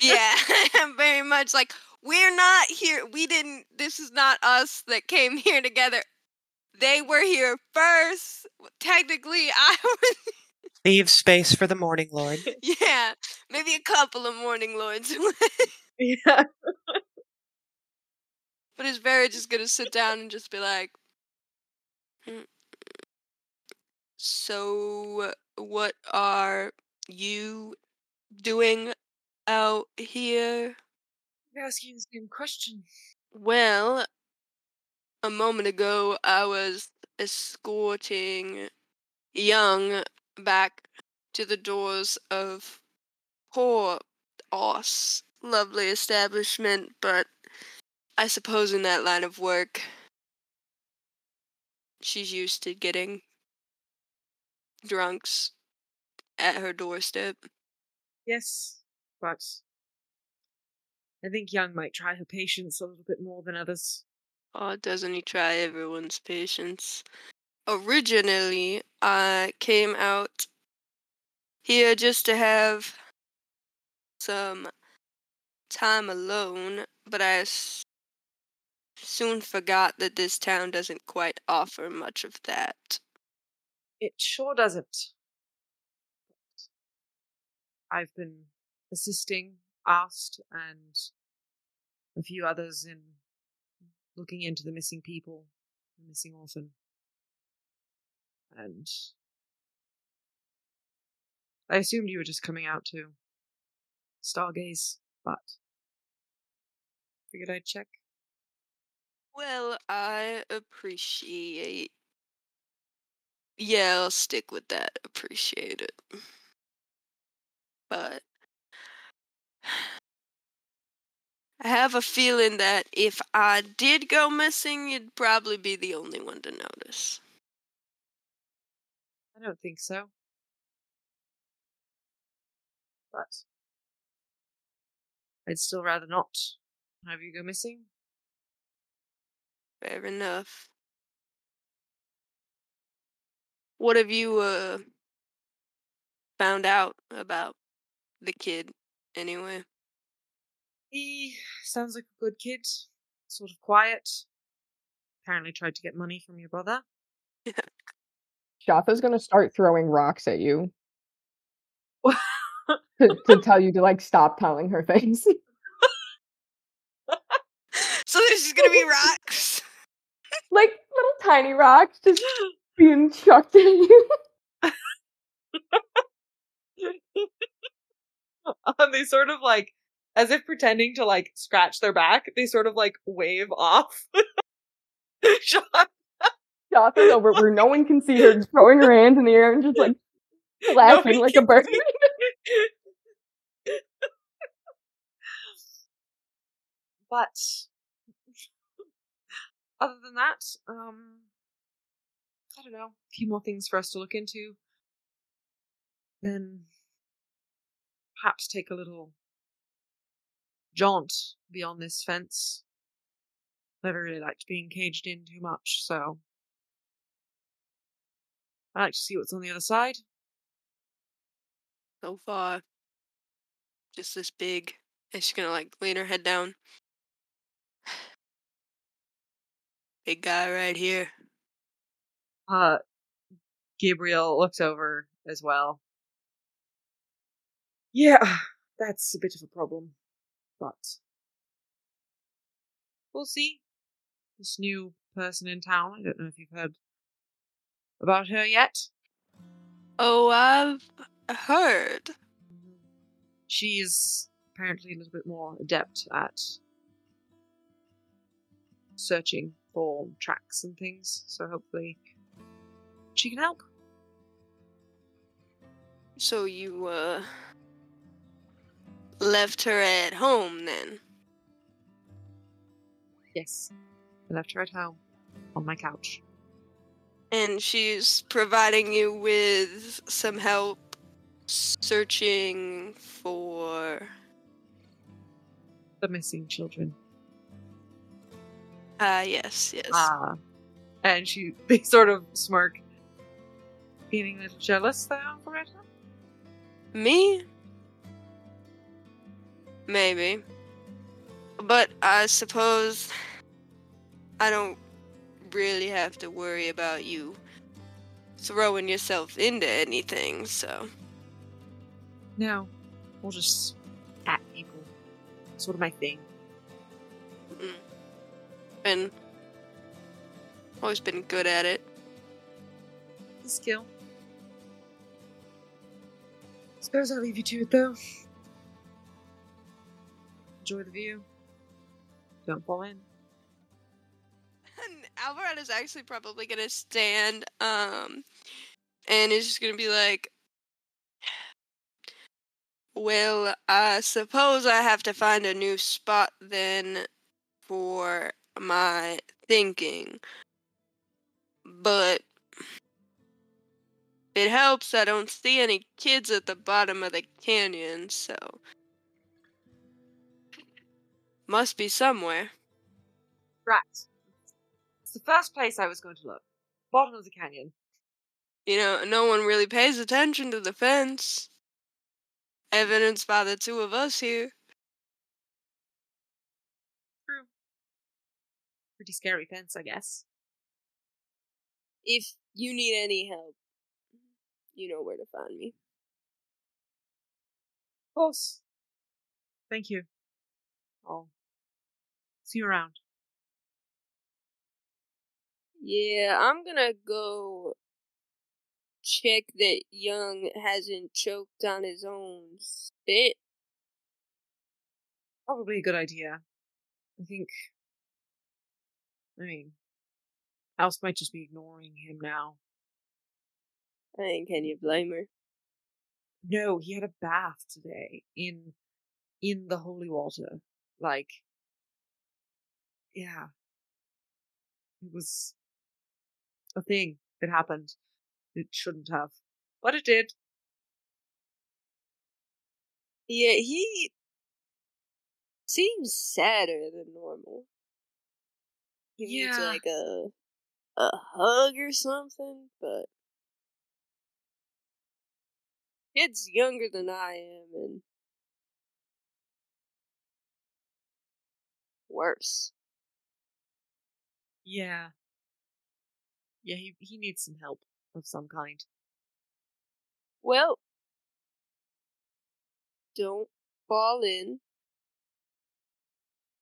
yeah, very much like we're not here. We didn't this is not us that came here together. They were here first. Technically, I was Leave space for the Morning Lord. yeah, maybe a couple of morning lords. yeah. But is Vera just gonna sit down and just be like, "Mm, "So, what are you doing out here?" I'm asking the same question. Well, a moment ago I was escorting Young back to the doors of poor Oss. Lovely establishment, but I suppose in that line of work, she's used to getting drunks at her doorstep. Yes, but I think Young might try her patience a little bit more than others. Oh, doesn't he try everyone's patience? Originally, I came out here just to have some time alone, but I s- soon forgot that this town doesn't quite offer much of that. It sure doesn't. I've been assisting asked, and a few others in looking into the missing people, the missing orphan. And I assumed you were just coming out to stargaze, but figured I'd check. Well, I appreciate. Yeah, I'll stick with that. Appreciate it. But I have a feeling that if I did go missing, you'd probably be the only one to notice. I don't think so. But I'd still rather not have you go missing. Fair enough. What have you uh found out about the kid anyway? He sounds like a good kid, sort of quiet. Apparently tried to get money from your brother. Shautha's gonna start throwing rocks at you to, to tell you to like stop telling her things. So there's just gonna be rocks. like little tiny rocks just being chucked at you. um, they sort of like, as if pretending to like scratch their back, they sort of like wave off. Sean, Shautha's over where no one can see her, just throwing her hands in the air and just like laughing nobody like a bird. but other than that, um, I don't know, a few more things for us to look into. Then perhaps take a little jaunt beyond this fence. Never really liked being caged in too much, so I like to see what's on the other side. So far, just this big. And she's gonna like lean her head down. Big guy right here. Uh, Gaberielle looks over as well. Yeah, that's a bit of a problem, but we'll see. This new person in town, I don't know if you've heard about her yet. Oh, I've heard. She's apparently a little bit more adept at searching for tracks and things, so hopefully she can help. So you, uh, left her at home then? Yes. I left her at home on my couch. And she's providing you with some help searching for. The missing children. Ah, yes, yes. Ah. And she they sort of smirk. Feeling a little jealous though, Loretta? Me? Maybe. But I suppose I don't really have to worry about you throwing yourself into anything, so. No. We'll just at people. Sort of my thing. Mm-hmm. Been. Always been good at it. The skill. Suppose I'll leave you to it though. Enjoy the view. Don't fall in. And Alvaretta is actually probably gonna stand, um, and is just gonna be like, "Well, I suppose I have to find a new spot then for my thinking, but it helps I don't see any kids at the bottom of the canyon, so must be somewhere." Right. It's the first place I was going to look. Bottom of the canyon. You know, no one really pays attention to the fence. Evidenced by the two of us here. True. Pretty scary fence, I guess. If you need any help, you know where to find me. Of course. Thank you. I'll see you around. Yeah, I'm gonna go check that Young hasn't choked on his own spit. Probably a good idea. I think. I mean, Alice might just be ignoring him now. Mean, can you blame her? No, he had a bath today in in the holy water. Like yeah. It was a thing that happened. It shouldn't have. But it did. Yeah, he seems sadder than normal. He needs Yeah. like a a hug or something, but kid's younger than I am and worse. Yeah. Yeah, he he needs some help of some kind. Well, don't fall in.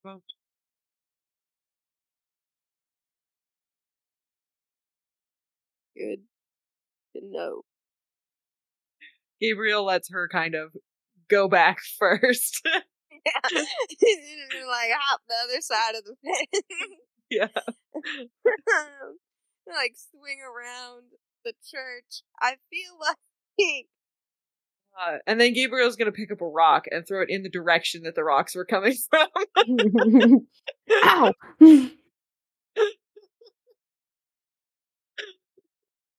Won't. Good to know. Gaberielle lets her kind of go back first. Yeah. like hop the other side of the fence. yeah. like swing around the church. I feel like Uh, and then Gaberielle's gonna pick up a rock and throw it in the direction that the rocks were coming from. Ow!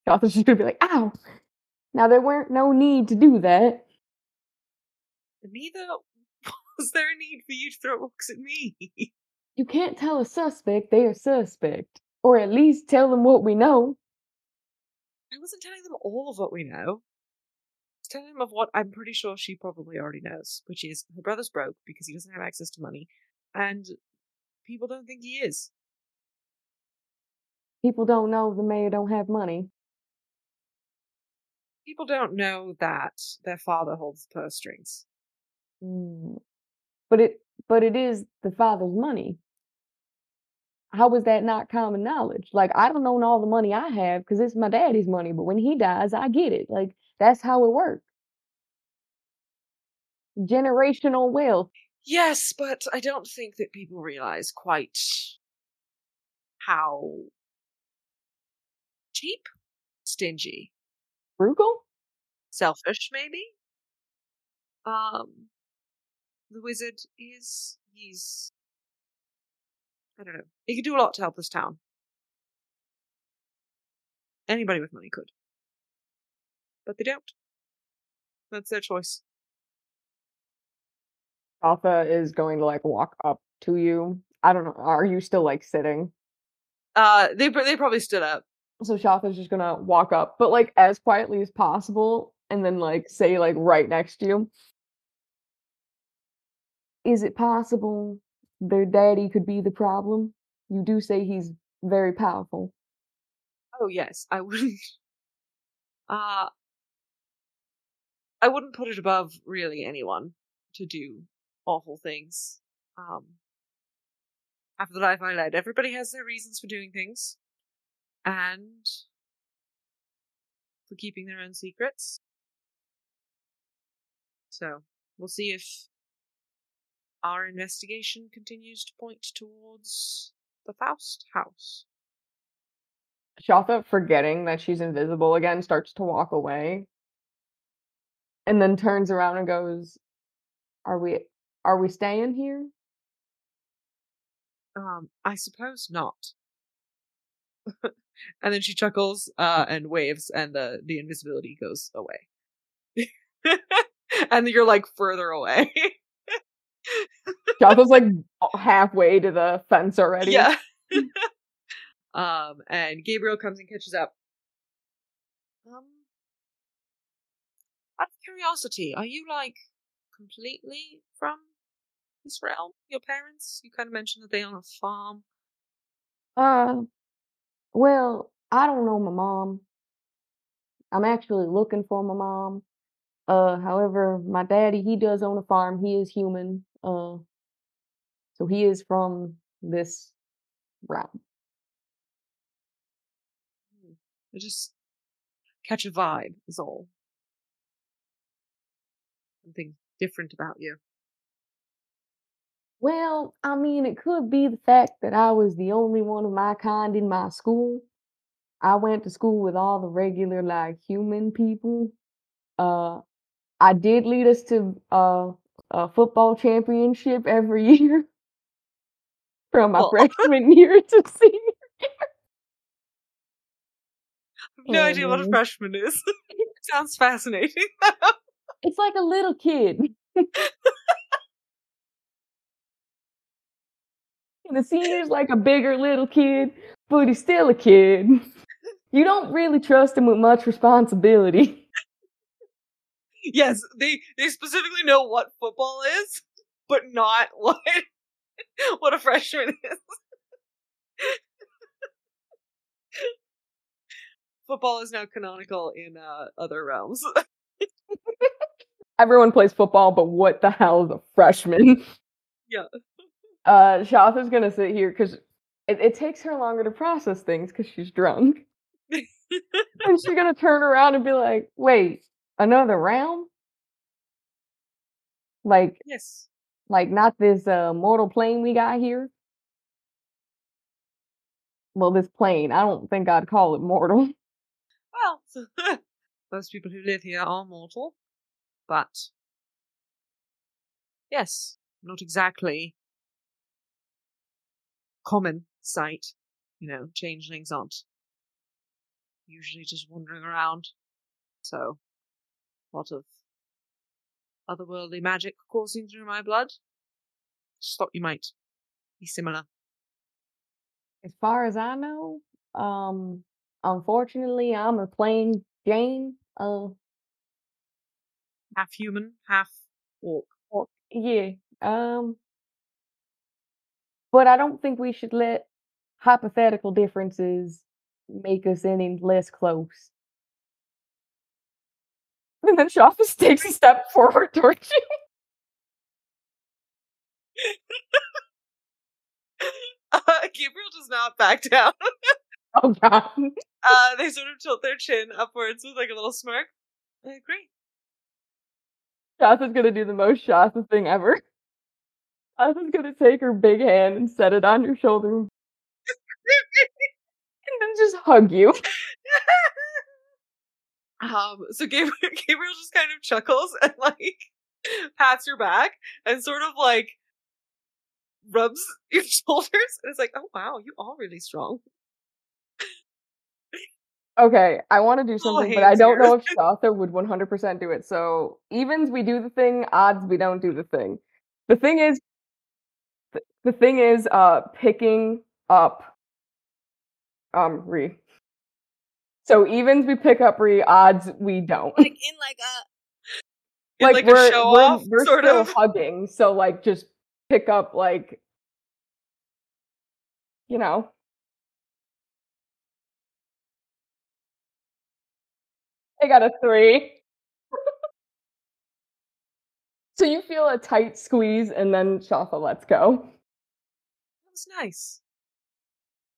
Shautha's just gonna be like, ow! Now there weren't no need to do that. Neither was there a need for you to throw rocks at me. You can't tell a suspect they are suspect. Or at least tell them what we know. I wasn't telling them all of what we know. I was telling them of what I'm pretty sure she probably already knows, which is her brother's broke because he doesn't have access to money, and people don't think he is. People don't know the mayor don't have money. People don't know that their father holds the purse strings. Mm. But it but it is the father's money. How is that not common knowledge? Like I don't own all the money I have because it's my daddy's money, but when he dies, I get it. Like that's how it works. Generational wealth. Yes, but I don't think that people realize quite how cheap, stingy, Frugal? selfish, maybe. Um, the wizard is he's I don't know. He could do a lot to help this town. Anybody with money could, but they don't. That's their choice. Alpha is going to like walk up to you. I don't know. Are you still like sitting? Uh, they they probably stood up. So Shautha's just gonna walk up, but like as quietly as possible, and then like say like right next to you. Is it possible their daddy could be the problem? You do say he's very powerful. Oh yes, I wouldn't. Uh, I wouldn't put it above really anyone to do awful things. Um, after the life I led, everybody has their reasons for doing things, and for keeping their own secrets. So we'll see if our investigation continues to point towards the Faust house. Shautha, forgetting that she's invisible again, starts to walk away. And then turns around and goes, Are we are we staying here? Um, I suppose not. and then she chuckles uh, and waves, and the the invisibility goes away. and you're like further away. Shautha's like halfway to the fence already. yeah. um, and Gaberielle comes and catches up. Um, out of curiosity, are you like completely from this realm? Your parents? You kind of mentioned that they own a farm. Uh well, I don't know my mom. I'm actually looking for my mom. Uh however, my daddy, he does own a farm. He is human. Uh so he is from this realm. I just catch a vibe is all. Something different about you. Well, I mean, it could be the fact that I was the only one of my kind in my school. I went to school with all the regular, like, human people. Uh, I did lead us to uh, a football championship every year from my Well- freshman year to senior. Year. I have no Oh, idea what a freshman is. Sounds fascinating. It's like a little kid. And the senior's like a bigger little kid, but he's still a kid. You don't really trust him with much responsibility. yes, they they specifically know what football is, but not what what a freshman is. football is now canonical in uh, other realms. Everyone plays football, but what the hell is a freshman? Yeah. Uh, Shautha's gonna sit here because it, it takes her longer to process things because she's drunk. and she's gonna turn around and be like, wait, another round? Like, yes. like not this uh mortal plane we got here? Well, this plane, I don't think I'd call it mortal. Well, most people who live here are mortal, but yes, not exactly common sight. You know, changelings aren't usually just wandering around. So, a lot of otherworldly magic coursing through my blood. Just thought you might be similar. As far as I know, um, unfortunately, I'm a plain Jane. Uh, Half human, half orc. or- yeah. Um, but I don't think we should let hypothetical differences make us any less close. And then Shafis takes a step forward towards you. Uh, Gaberielle does not back down. Oh god. Uh, they sort of tilt their chin upwards with like a little smirk. I agree. Shautha's gonna do the most Shautha thing ever. Shautha's gonna take her big hand and set it on your shoulder and then just hug you. um, so Gaberielle, Gaberielle just kind of chuckles and like pats your back and sort of like rubs your shoulders and it's like, oh wow, you are really strong. Okay, I want to do something, but I don't know if Shautha would 100% do it. So, evens, we do the thing, odds, we don't do the thing. The thing is, th- the thing is, uh, picking up, um, Re. So, evens, we pick up Re, odds, we don't. Like in like a In, like, a we're, show we're, off, we're sort still of. hugging. So, like, just pick up, like, you know. I got a three. So you feel a tight squeeze, and then Shautha lets go. That's nice.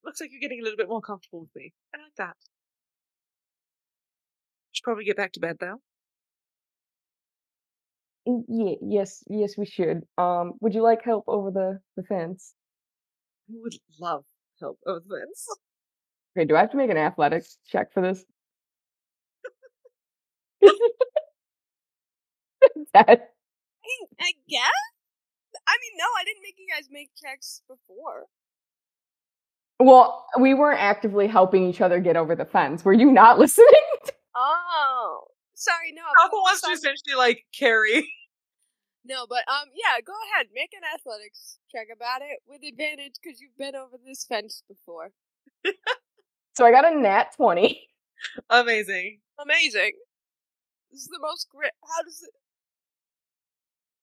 Looks like you're getting a little bit more comfortable with me. I like that. Should probably get back to bed though. Yeah, yes, yes, we should. Um, would you like help over the the fence? I would love help over the fence. Okay, do I have to make an athletics check for this? That- I, I guess. I mean, no, I didn't make you guys make checks before. well, we weren't actively helping each other get over the fence. Were you not listening? Oh, sorry, no. Alpha but wants to essentially like carry. No, but um, yeah, go ahead, make an athletics check about it with advantage because you've been over this fence before. so I got a nat twenty. Amazing. Amazing. This is the most grit. How does it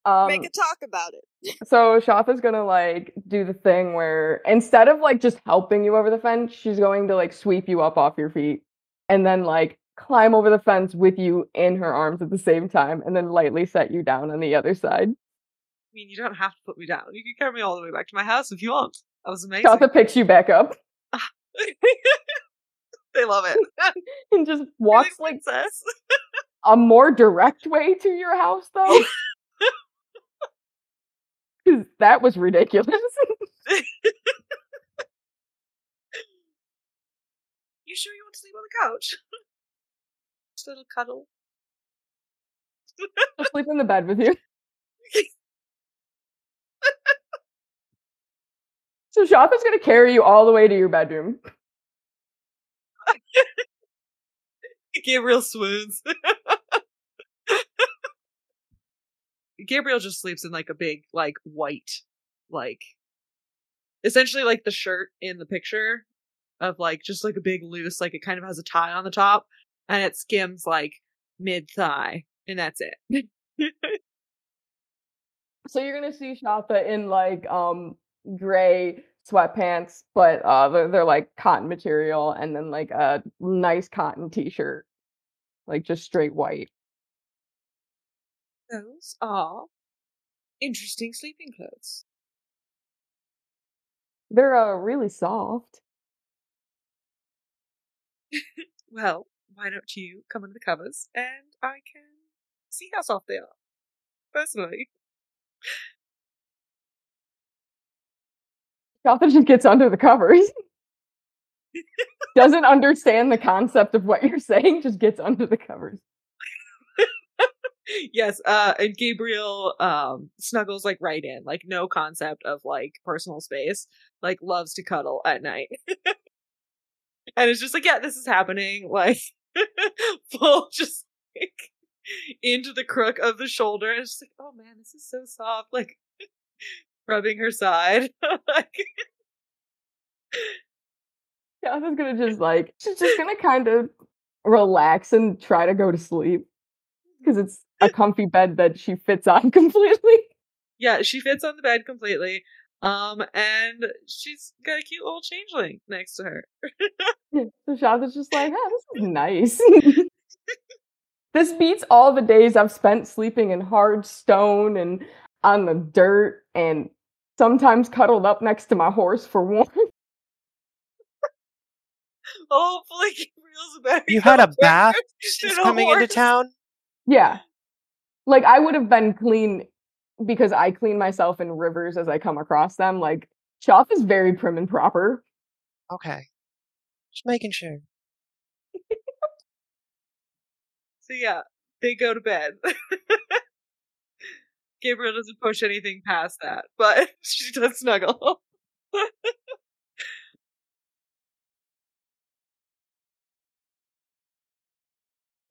Um, make a talk about it? So Shautha's gonna like do the thing where instead of like just helping you over the fence, she's going to like sweep you up off your feet and then like climb over the fence with you in her arms at the same time and then lightly set you down on the other side. I mean, you don't have to put me down. You can carry me all the way back to my house if you want. That was amazing. Shautha picks you back up they love it. and just walks like princess. a more direct way to your house though. That was ridiculous. You sure you want to sleep on the couch? Just a little cuddle. I'll sleep in the bed with you. So Shautha's gonna carry you all the way to your bedroom. Gaberielle swoons. Gaberielle just sleeps in like a big, like white, like essentially like the shirt in the picture of like just like a big loose, like it kind of has a tie on the top and it skims like mid thigh, and that's it. So you're gonna see Shautha in like um gray sweatpants, but uh they're, they're like cotton material, and then like a nice cotton t-shirt, like just straight white. Those are interesting sleeping clothes. They're uh really soft. Well, why don't you come under the covers and I can see how soft they are. Personally. Shautha just gets under the covers. Doesn't understand the concept of what you're saying, just gets under the covers. Yes, uh and Gaberielle um snuggles like right in, like no concept of like personal space, like loves to cuddle at night. and it's just like, yeah, this is happening. Like, full just like into the crook of the shoulder. And just like, oh man, this is so soft. Like, rubbing her side. like, Yeah, I was gonna just like she's just gonna kind of relax and try to go to sleep because it's a comfy bed that she fits on completely. yeah, she fits on the bed completely. Um, and she's got a cute little changeling next to her. So Shautha's just like, oh, this is nice. this beats all the days I've spent sleeping in hard stone and on the dirt and sometimes cuddled up next to my horse for warmth. Hopefully, Gaberielle's a better. You had a bath than since a coming into town? Yeah. Like I would have been clean because I clean myself in rivers as I come across them. Like Choff is very prim and proper. Okay. Just making sure. So yeah, they go to bed. Gaberielle doesn't push anything past that, but she does snuggle.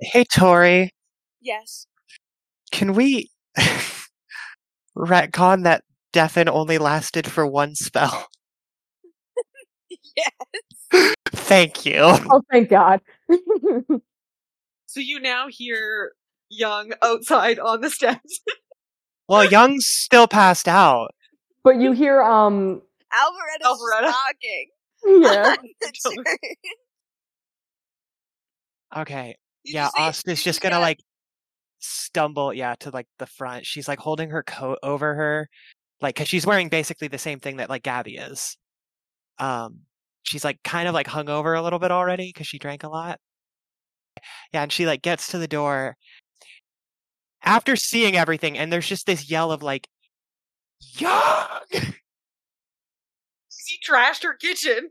Hey, Tori, Yes. can we retcon that deafen only lasted for one spell? Yes. Thank you. Oh, thank God. so you now hear Young outside on the steps. Well, Young's still passed out. but you hear, um, Alvaretta's Alvaretta. stalking. yeah. on the Okay. Did yeah, Austin's see- Ost did is you just gonna that? like stumble, yeah, to like the front. She's like holding her coat over her, like because she's wearing basically the same thing that like Gabby is. Um, she's like kind of like hung over a little bit already because she drank a lot. Yeah, and she like gets to the door after seeing everything, and there's just this yell of like, "Young!" He trashed her kitchen.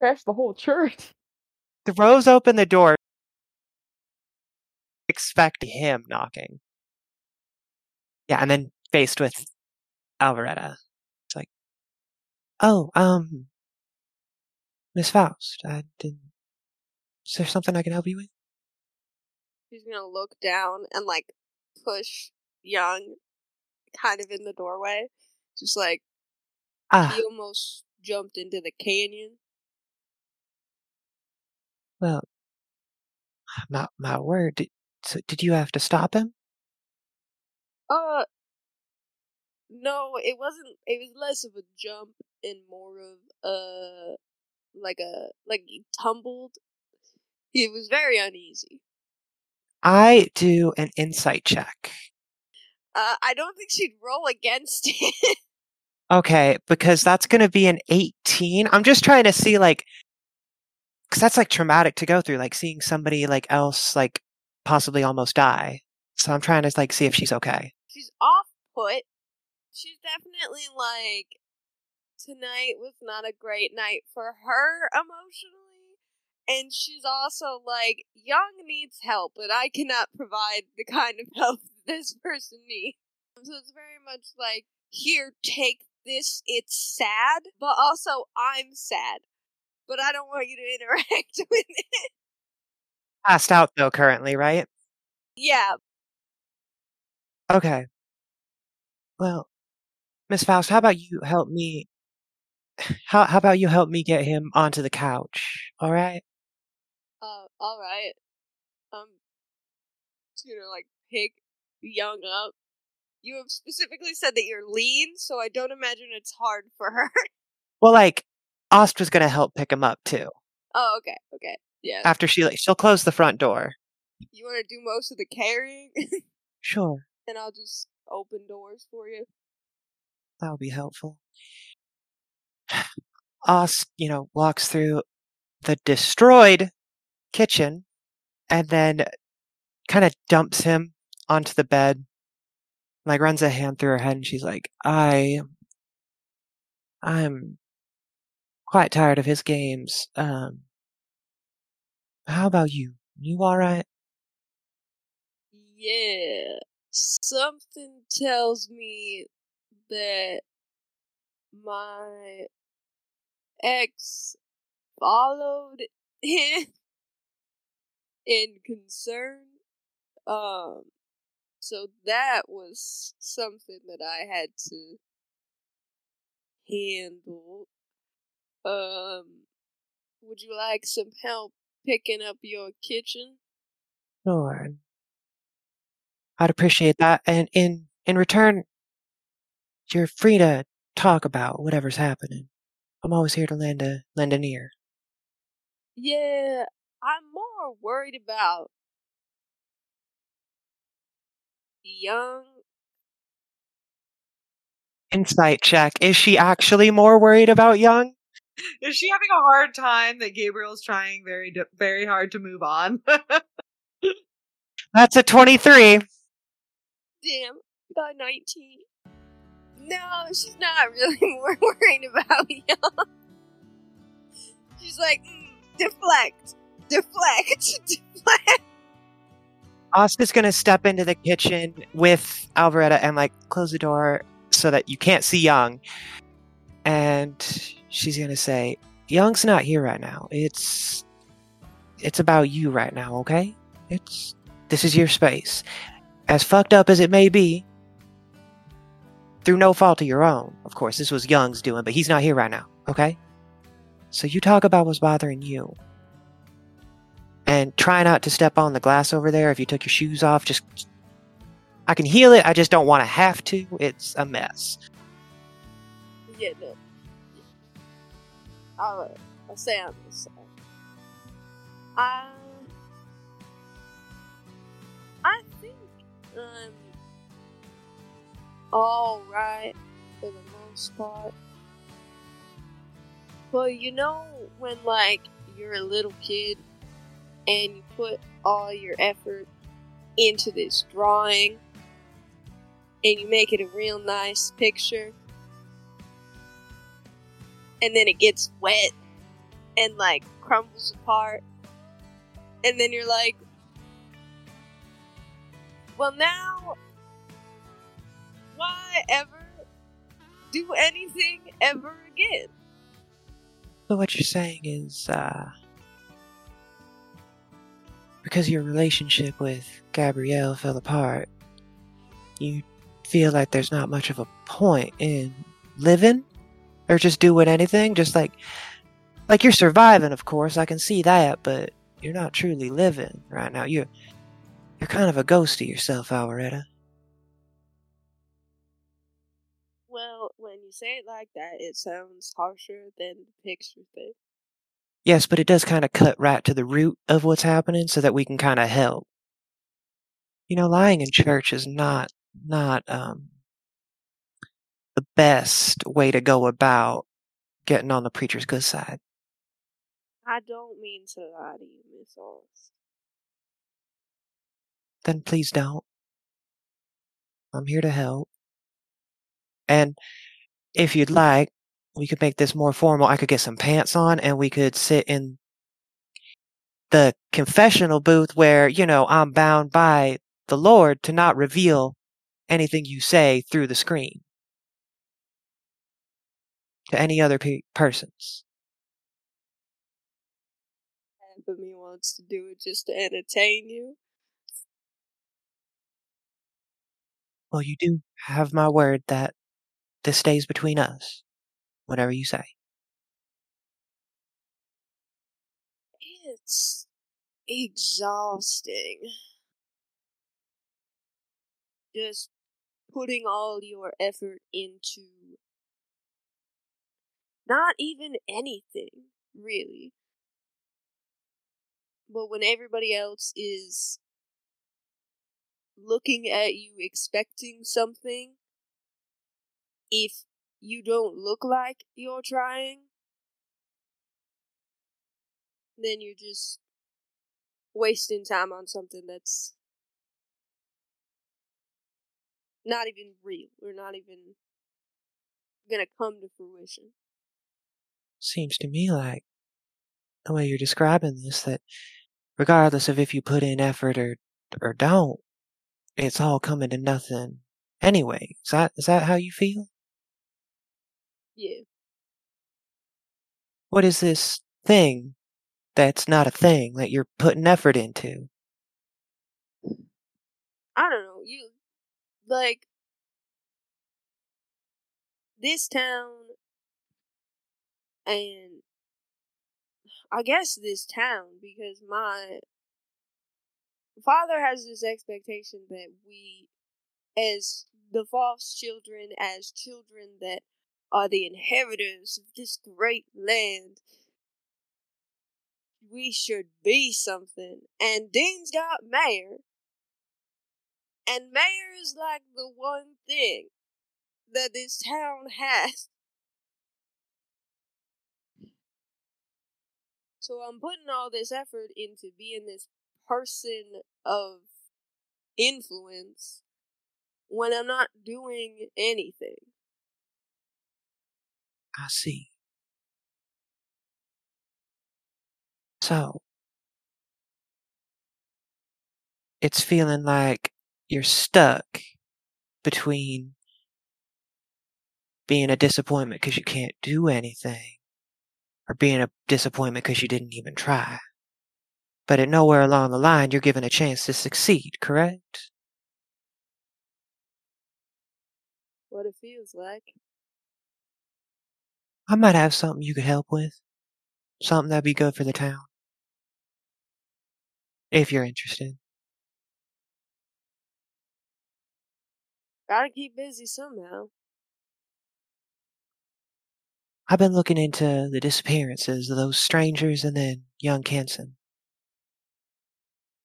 Crash the whole church. throws open the door, expect him knocking. Yeah, and then faced with Alvaretta. It's like, oh, um, Miss Faust, I didn't. Is there something I can help you with? She's gonna look down and like push Young kind of in the doorway. Just like Ah, he almost jumped into the canyon. well, my my word. Did, so did you have to stop him? Uh no, it wasn't it was less of a jump and more of a like a like he tumbled. He was very uneasy. I do an insight check. Uh I don't think she'd roll against it. Okay, because that's going to be an 18. I'm just trying to see, like, because that's like traumatic to go through, like seeing somebody like else, like, possibly almost die. So I'm trying to, like, see if she's okay. she's off put. She's definitely like tonight was not a great night for her emotionally. And she's also like, Young needs help, but I cannot provide the kind of help this person needs. So it's very much like, here, take this. It's sad, but also I'm sad. But I don't want you to interact with it. Passed out, though, currently, right? Yeah, Okay. Well, Miss Faust, how about you help me? How, how about you help me get him onto the couch? All right? Uh, all right. Um, just gonna like pick Young up. You have specifically said that you're lean, so I don't imagine it's hard for her. Well, like, Ost was going to help pick him up, too. oh, okay, okay, yeah. After she, like, she'll close the front door. You want to do most of the carrying, Sure. and I'll just open doors for you. That would be helpful. Osk, you know, walks through the destroyed kitchen and then kind of dumps him onto the bed. Like runs a hand through her head and she's like, I I'm quite tired of his games. Um how about you? You alright? Yeah, something tells me that my ex followed him in concern. Um, so that was something that I had to handle. Um, would you like some help picking up your kitchen? Sure. I'd appreciate that. And in in return, you're free to talk about whatever's happening. I'm always here to lend a lend an ear. Yeah, I'm more worried about young. Insight check. Is she actually more worried about Young? Is she having a hard time that Gaberielle's trying very very hard to move on? That's a 23. Damn, got 19. No, she's not really more worried about young. She's like, mm, deflect, deflect, deflect. Oscar's gonna step into the kitchen with Alvaretta and like close the door so that you can't see Young. And she's gonna say, Young's not here right now. It's it's about you right now, okay? It's this is your space. As fucked up as it may be, through no fault of your own, of course, this was Young's doing, but he's not here right now, okay? So you talk about what's bothering you. And try not to step on the glass over there if you took your shoes off. Just I can heal it, I just don't want to have to. It's a mess. No. I'll, uh, I'll say this side. Um, I think I'm alright for the most part. But you know, when like you're a little kid and you put all your effort into this drawing and you make it a real nice picture and then it gets wet and like crumbles apart. And then you're like well now why ever do anything ever again? So what you're saying is, uh, because your relationship with Gaberielle fell apart, you feel like there's not much of a point in living, or just doing anything. Just like, like you're surviving, of course. I can see that, but you're not truly living right now. You're, you're kind of a ghost of yourself, Alvaretta. well when you say it like that it sounds harsher than the picture thing Yes, but it does kind of cut right to the root of what's happening so that we can kind of help. You know, lying in church is not not um the best way to go about getting on the preacher's good side. i don't mean to lie to you miss Oz. Then please don't. I'm here to help. And if you'd like, we could make this more formal. I could get some pants on and we could sit in the confessional booth where, you know, I'm bound by the Lord to not reveal anything you say through the screen to any other pe- persons. half of me wants to do it just to entertain you Well, you do have my word that this stays between us, whatever you say. it's exhausting just putting all your effort into not even anything really but when everybody else is looking at you expecting something if you don't look like you're trying then you're just wasting time on something that's not even real or not even gonna come to fruition. Seems to me like the way you're describing this that regardless of if you put in effort or or don't, it's all coming to nothing anyway. Is that is that how you feel? Yeah. What is this thing that's not a thing that you're putting effort into? I don't know. You like this town and I guess this town because my father has this expectation that we as the Faust children as children that are the inheritors of this great land we should be something and Dean's got mayor and mayor is like the one thing that this town has. So I'm putting all this effort into being this person of influence when I'm not doing anything. I see. So, it's feeling like you're stuck between being a disappointment because you can't do anything or being a disappointment because you didn't even try. But at nowhere along the line, you're given a chance to succeed, correct? What it feels like. I might have something you could help with. Something that'd be good for the town. If you're interested. Gotta keep busy somehow. I've been looking into the disappearances of those strangers and then young Kenson.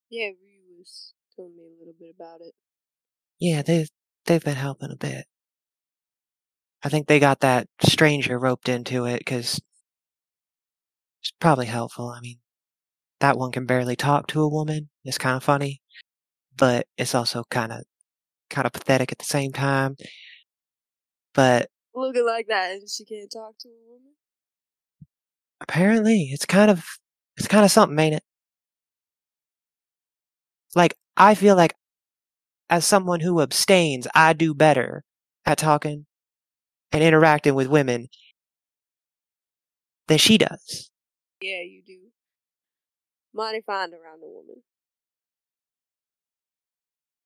Yeah, Ryu was telling me a little bit about it. Yeah, they've they've been helping a bit. I think they got that stranger roped into it because it's probably helpful. I mean, that one can barely talk to a woman. It's kind of funny, but it's also kind of kind of pathetic at the same time. But Looking like that and she can't talk to a woman? apparently, it's kind of it's kind of something, ain't it? Like I feel like as someone who abstains, I do better at talking and interacting with women than she does. Yeah, you do. Mighty fine around a woman.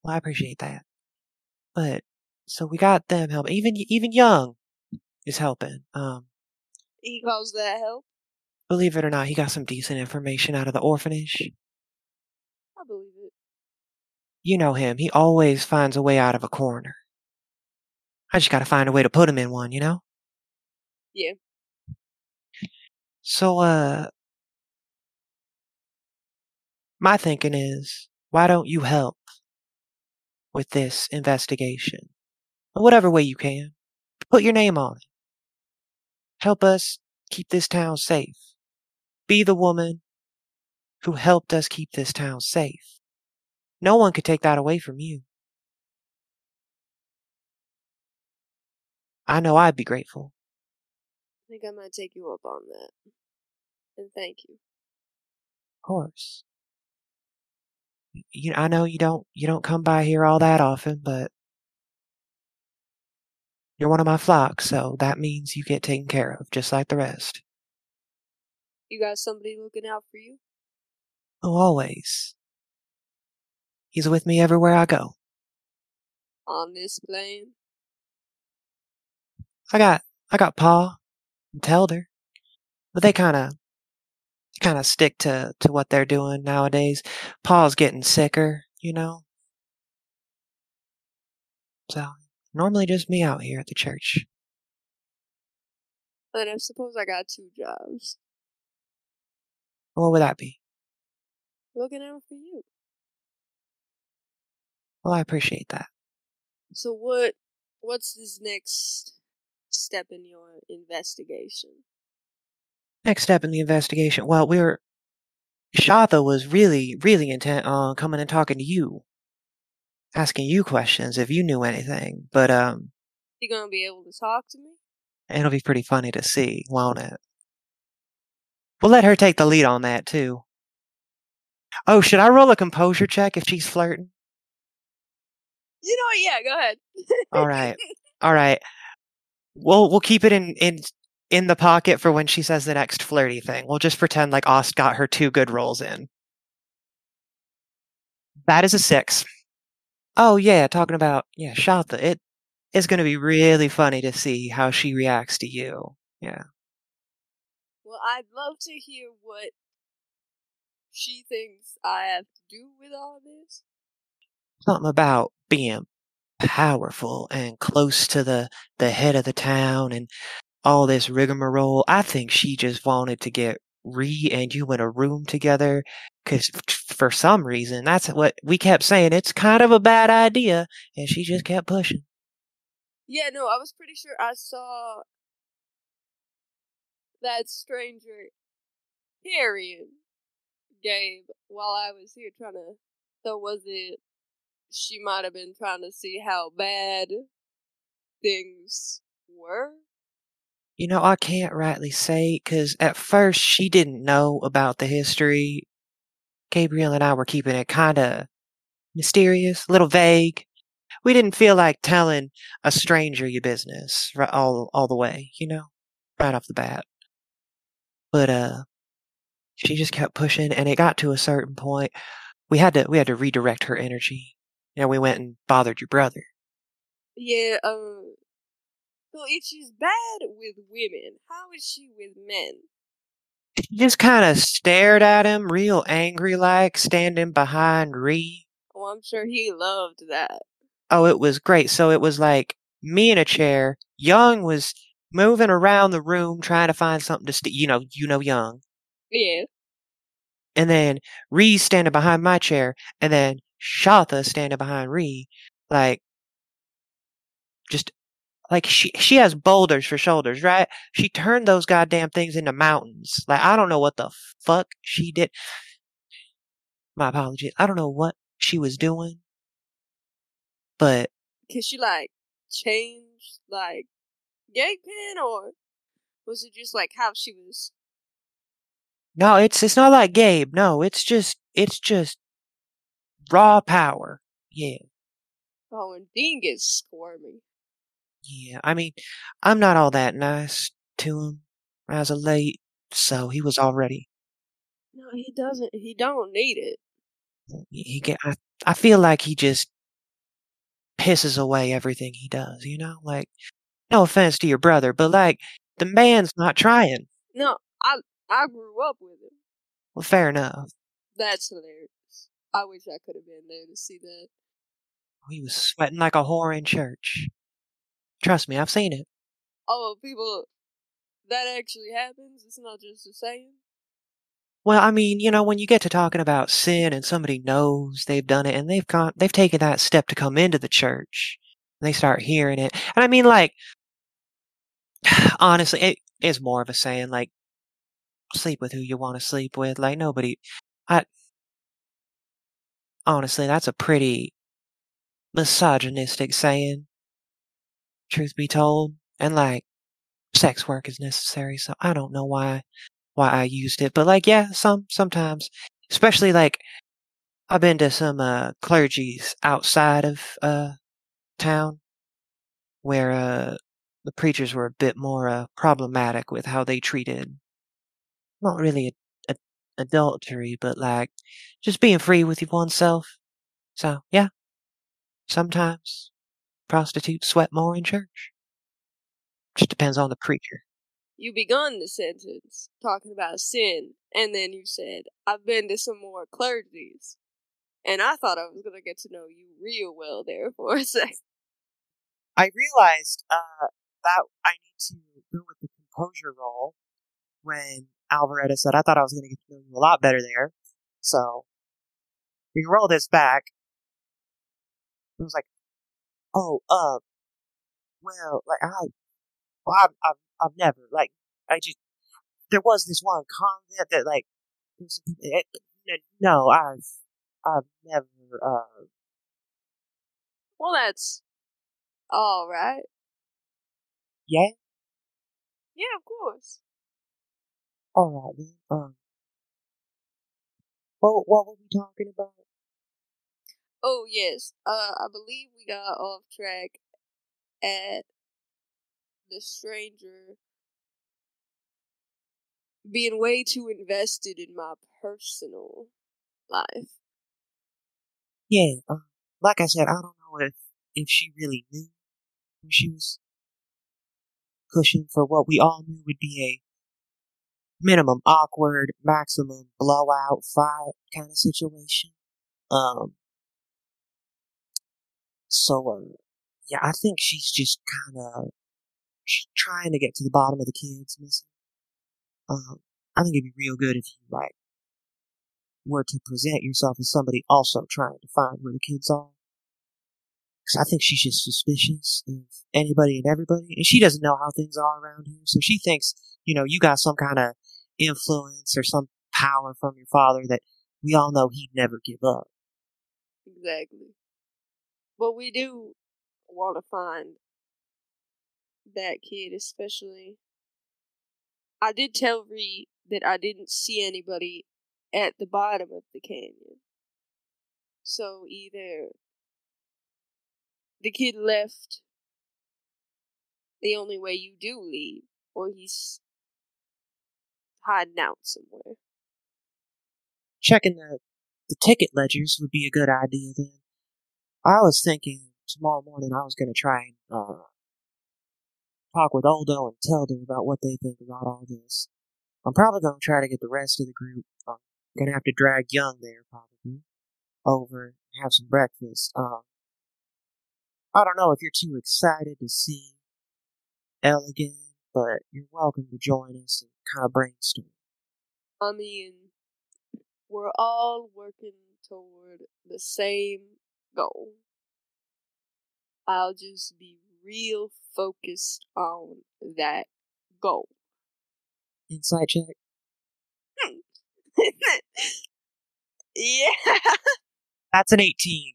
Well, I appreciate that. But so we got them help. Even even Young is helping. Um, He calls that help? believe it or not, he got some decent information out of the orphanage. I believe it. You know him. He always finds a way out of a corner. I just got to find a way to put him in one, you know? Yeah. So, uh, my thinking is, why don't you help with this investigation? In whatever way you can. Put your name on it. Help us keep this town safe. Be the woman who helped us keep this town safe. No one could take that away from you. I know I'd be grateful. I think I might take you up on that. And thank you. Of course. You, I know you don't you don't come by here all that often, but you're one of my flock, so that means you get taken care of, just like the rest. You got somebody looking out for you? Oh, always. He's with me everywhere I go. On this plane? I got I got Pa and Telder, but they kind of kind of stick to to what they're doing nowadays. Pa's getting sicker, you know. So normally just me out here at the church. And I suppose I got two jobs. What would that be? Looking out for you. Well, I appreciate that. So what what's this next step in your investigation? Next step in the investigation. Well, we were. Shautha was really, really intent on coming and talking to you, asking you questions if you knew anything. But um, You gonna be able to talk to me? it'll be pretty funny to see, won't it? We'll let her take the lead on that too. Oh, should I roll a composure check if she's flirting? You know what, yeah, go ahead. All right, all right. We'll we'll keep it in in in the pocket for when she says the next flirty thing. We'll just pretend like Ost got her two good rolls in. That is a six. Oh yeah, talking about yeah, Shautha. It is going to be really funny to see how she reacts to you. Yeah. Well, I'd love to hear what she thinks I have to do with all this. Something about being powerful and close to the the head of the town and all this rigmarole. I think she just wanted to get Ree and you in a room together because for some reason that's what we kept saying. It's kind of a bad idea, and she just kept pushing. Yeah, no, I was pretty sure I saw that stranger carrying Gabe while I was here trying to. So was it? She might have been trying to see how bad things were. You know, I can't rightly say because at first she didn't know about the history. Gaberielle and I were keeping it kind of mysterious, a little vague. We didn't feel like telling a stranger your business all all the way, you know, right off the bat. But uh, she just kept pushing, and it got to a certain point. We had to we had to redirect her energy. Know, we went and bothered your brother. Yeah, um, so if she's bad with women, how is she with men? She just kind of stared at him, real angry like, standing behind Ree. Oh, I'm sure he loved that. Oh, it was great. So it was like me in a chair. Young was moving around the room trying to find something to st- you know, you know Young. Yeah. And then Ree standing behind my chair, and then Shautha standing behind Ree, like just like she she has boulders for shoulders, right? She turned those goddamn things into mountains. Like I don't know what the fuck she did. My apologies. I don't know what she was doing, but Cause she like change like gate pen or was it just like how she was no, it's it's not like Gabe. No, it's just it's just raw power. Yeah. Oh and Dean gets squirmy. Yeah, I mean, I'm not all that nice to him as of late, so he was already. No, he doesn't he don't need it. He get. I, I feel like he just pisses away everything he does. You know, like no offense to your brother, but like the man's not trying. No, I I grew up with him. Well, fair enough. That's hilarious. I wish I could have been there to see that. He was sweating like a whore in church. Trust me, I've seen it. Oh, people, that actually happens. It's not just a saying. Well, I mean, you know, when you get to talking about sin and somebody knows they've done it and they've gone, they've taken that step to come into the church, and they start hearing it. And I mean, like, honestly, it is more of a saying, like, sleep with who you want to sleep with. Like, nobody, I, honestly, that's a pretty misogynistic saying truth be told. And like, sex work is necessary, so I don't know why why I used it. But like, yeah, some sometimes, especially like, I've been to some uh, clergies outside of uh, town where uh, the preachers were a bit more uh, problematic with how they treated not really a, a, adultery, but like just being free with oneself. So yeah, sometimes prostitutes sweat more in church. Just depends on the preacher. You begun the sentence talking about sin, and then you said, I've been to some more clergies. And I thought I was going to get to know you real well there for a second. I realized uh, that I need to go with the composure roll when Alvaretta said, I thought I was going to get to know you a lot better there. So, we can roll this back. It was like, oh, uh, well, like I, well, I've, I've, I've never, like, I just, there was this one convent that, like, it, no, I've, I've never, uh. Well, that's all right. Yeah? Yeah, of course. Alright then, um. What, what were we talking about? Oh yes, uh, I believe we got off track at the stranger being way too invested in my personal life. Yeah, uh, like I said, I don't know if if she really knew she was pushing for what we all knew would be a minimum awkward, maximum blowout fight kind of situation. Um, so, uh, yeah, I think she's just kind of trying to get to the bottom of the kids missing. Um, I think it'd be real good if you like were to present yourself as somebody also trying to find where the kids are. Cause I think she's just suspicious of anybody and everybody, and she doesn't know how things are around here. So she thinks, you know, you got some kind of influence or some power from your father that we all know he'd never give up. Exactly. But we do want to find that kid, especially. I did tell Reed that I didn't see anybody at the bottom of the canyon. So either the kid left the only way you do leave, or he's hiding out somewhere. Checking the the ticket ledgers would be a good idea then. I was thinking tomorrow morning I was going to try and uh, talk with Oldo and Telder about what they think about all this. I'm probably going to try to get the rest of the group. I'm going to have to drag Young there probably over and have some breakfast. Um, I don't know if you're too excited to see Elle again, but you're welcome to join us and kind of brainstorm. I mean, we're all working toward the same goal. I'll just be real focused on that goal. Insight check. yeah. That's an 18.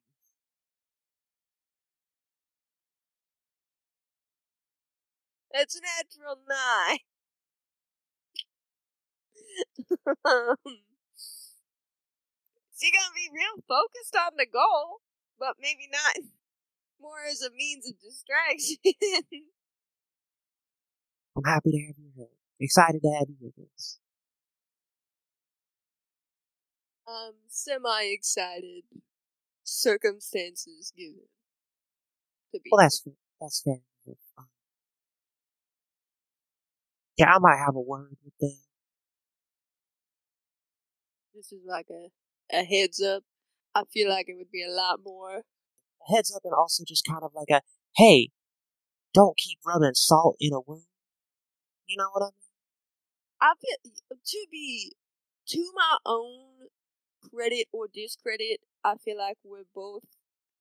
That's a natural nine. um, so you're gonna be real focused on the goal, but maybe not more as a means of distraction. I'm happy to have you here. Excited to have you with us. I'm semi excited. Circumstances given. To be Well, that's fair. That's fair. Um, yeah, I might have a word with them. this is like a, a heads up. I feel like it would be a lot more. Heads up and also just kind of like a, hey, don't keep rubbing salt in a wound. You know what I mean? I feel uh, to be to my own credit or discredit. I feel like we both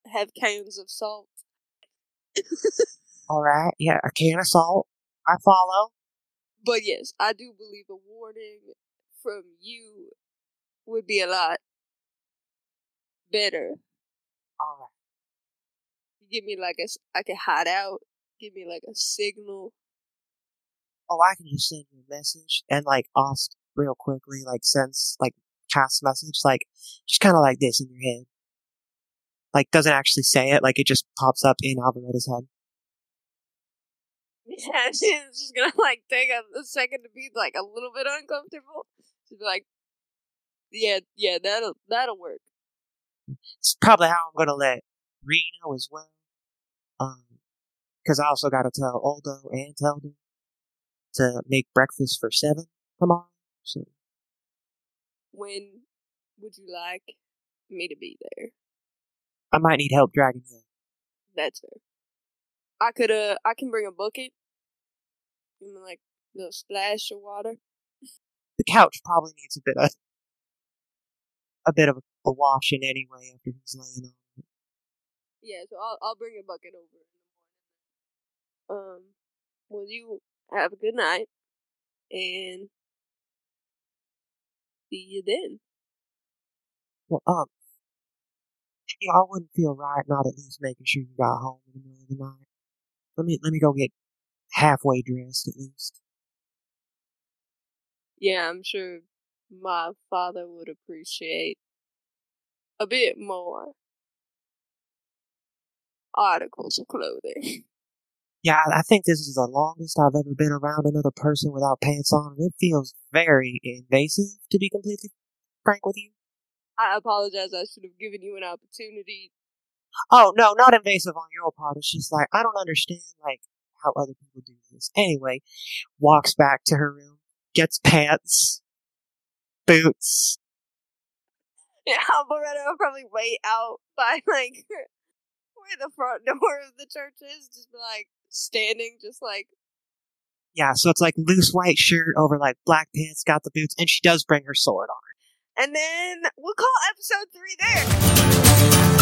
have cans of salt. Alright, yeah, a can of salt. I follow. But yes, I do believe a warning from you would be a lot better. Alright. You give me like a, I can hide out. Give me like a signal. Oh, I can just send you a message and like ask real quickly, like sends like cast message, like just kind of like this in your head. Like doesn't actually say it, like it just pops up in Alvaretta's head. Yeah, she's just gonna like take a, a second to be like a little bit uncomfortable. Be like, "Yeah, yeah, that'll that'll work." It's probably how I'm gonna let Reno as well. Um, cause I also gotta tell Oldo and Telden to make breakfast for seven tomorrow. So When would you like me to be there? I might need help dragging you. That's fair. I could uh, I can bring a bucket. Me like a little splash of water. The couch probably needs a bit of a bit of a washing anyway after he's laying on it. Yeah, so I'll I'll bring a bucket over in the morning. Um, well, you have a good night, and see you then. Well, um, know, I wouldn't feel right not at least making sure you got home in the middle of the night. Let me let me go get halfway dressed at least. Yeah, I'm sure my father would appreciate a bit more articles of clothing. Yeah, I think this is the longest I've ever been around another person without pants on, and it feels very invasive, to be completely frank with you. I apologize. I should have given you an opportunity. Oh, no, not invasive on your part. It's just like, I don't understand, like, how other people do this. Anyway, walks back to her room, gets pants, boots. Yeah, Alvaretta will probably wait out by like where the front door of the church is, just be like standing, just like Yeah, so it's like loose white shirt over like black pants, got the boots, and she does bring her sword on and then we'll call episode three there.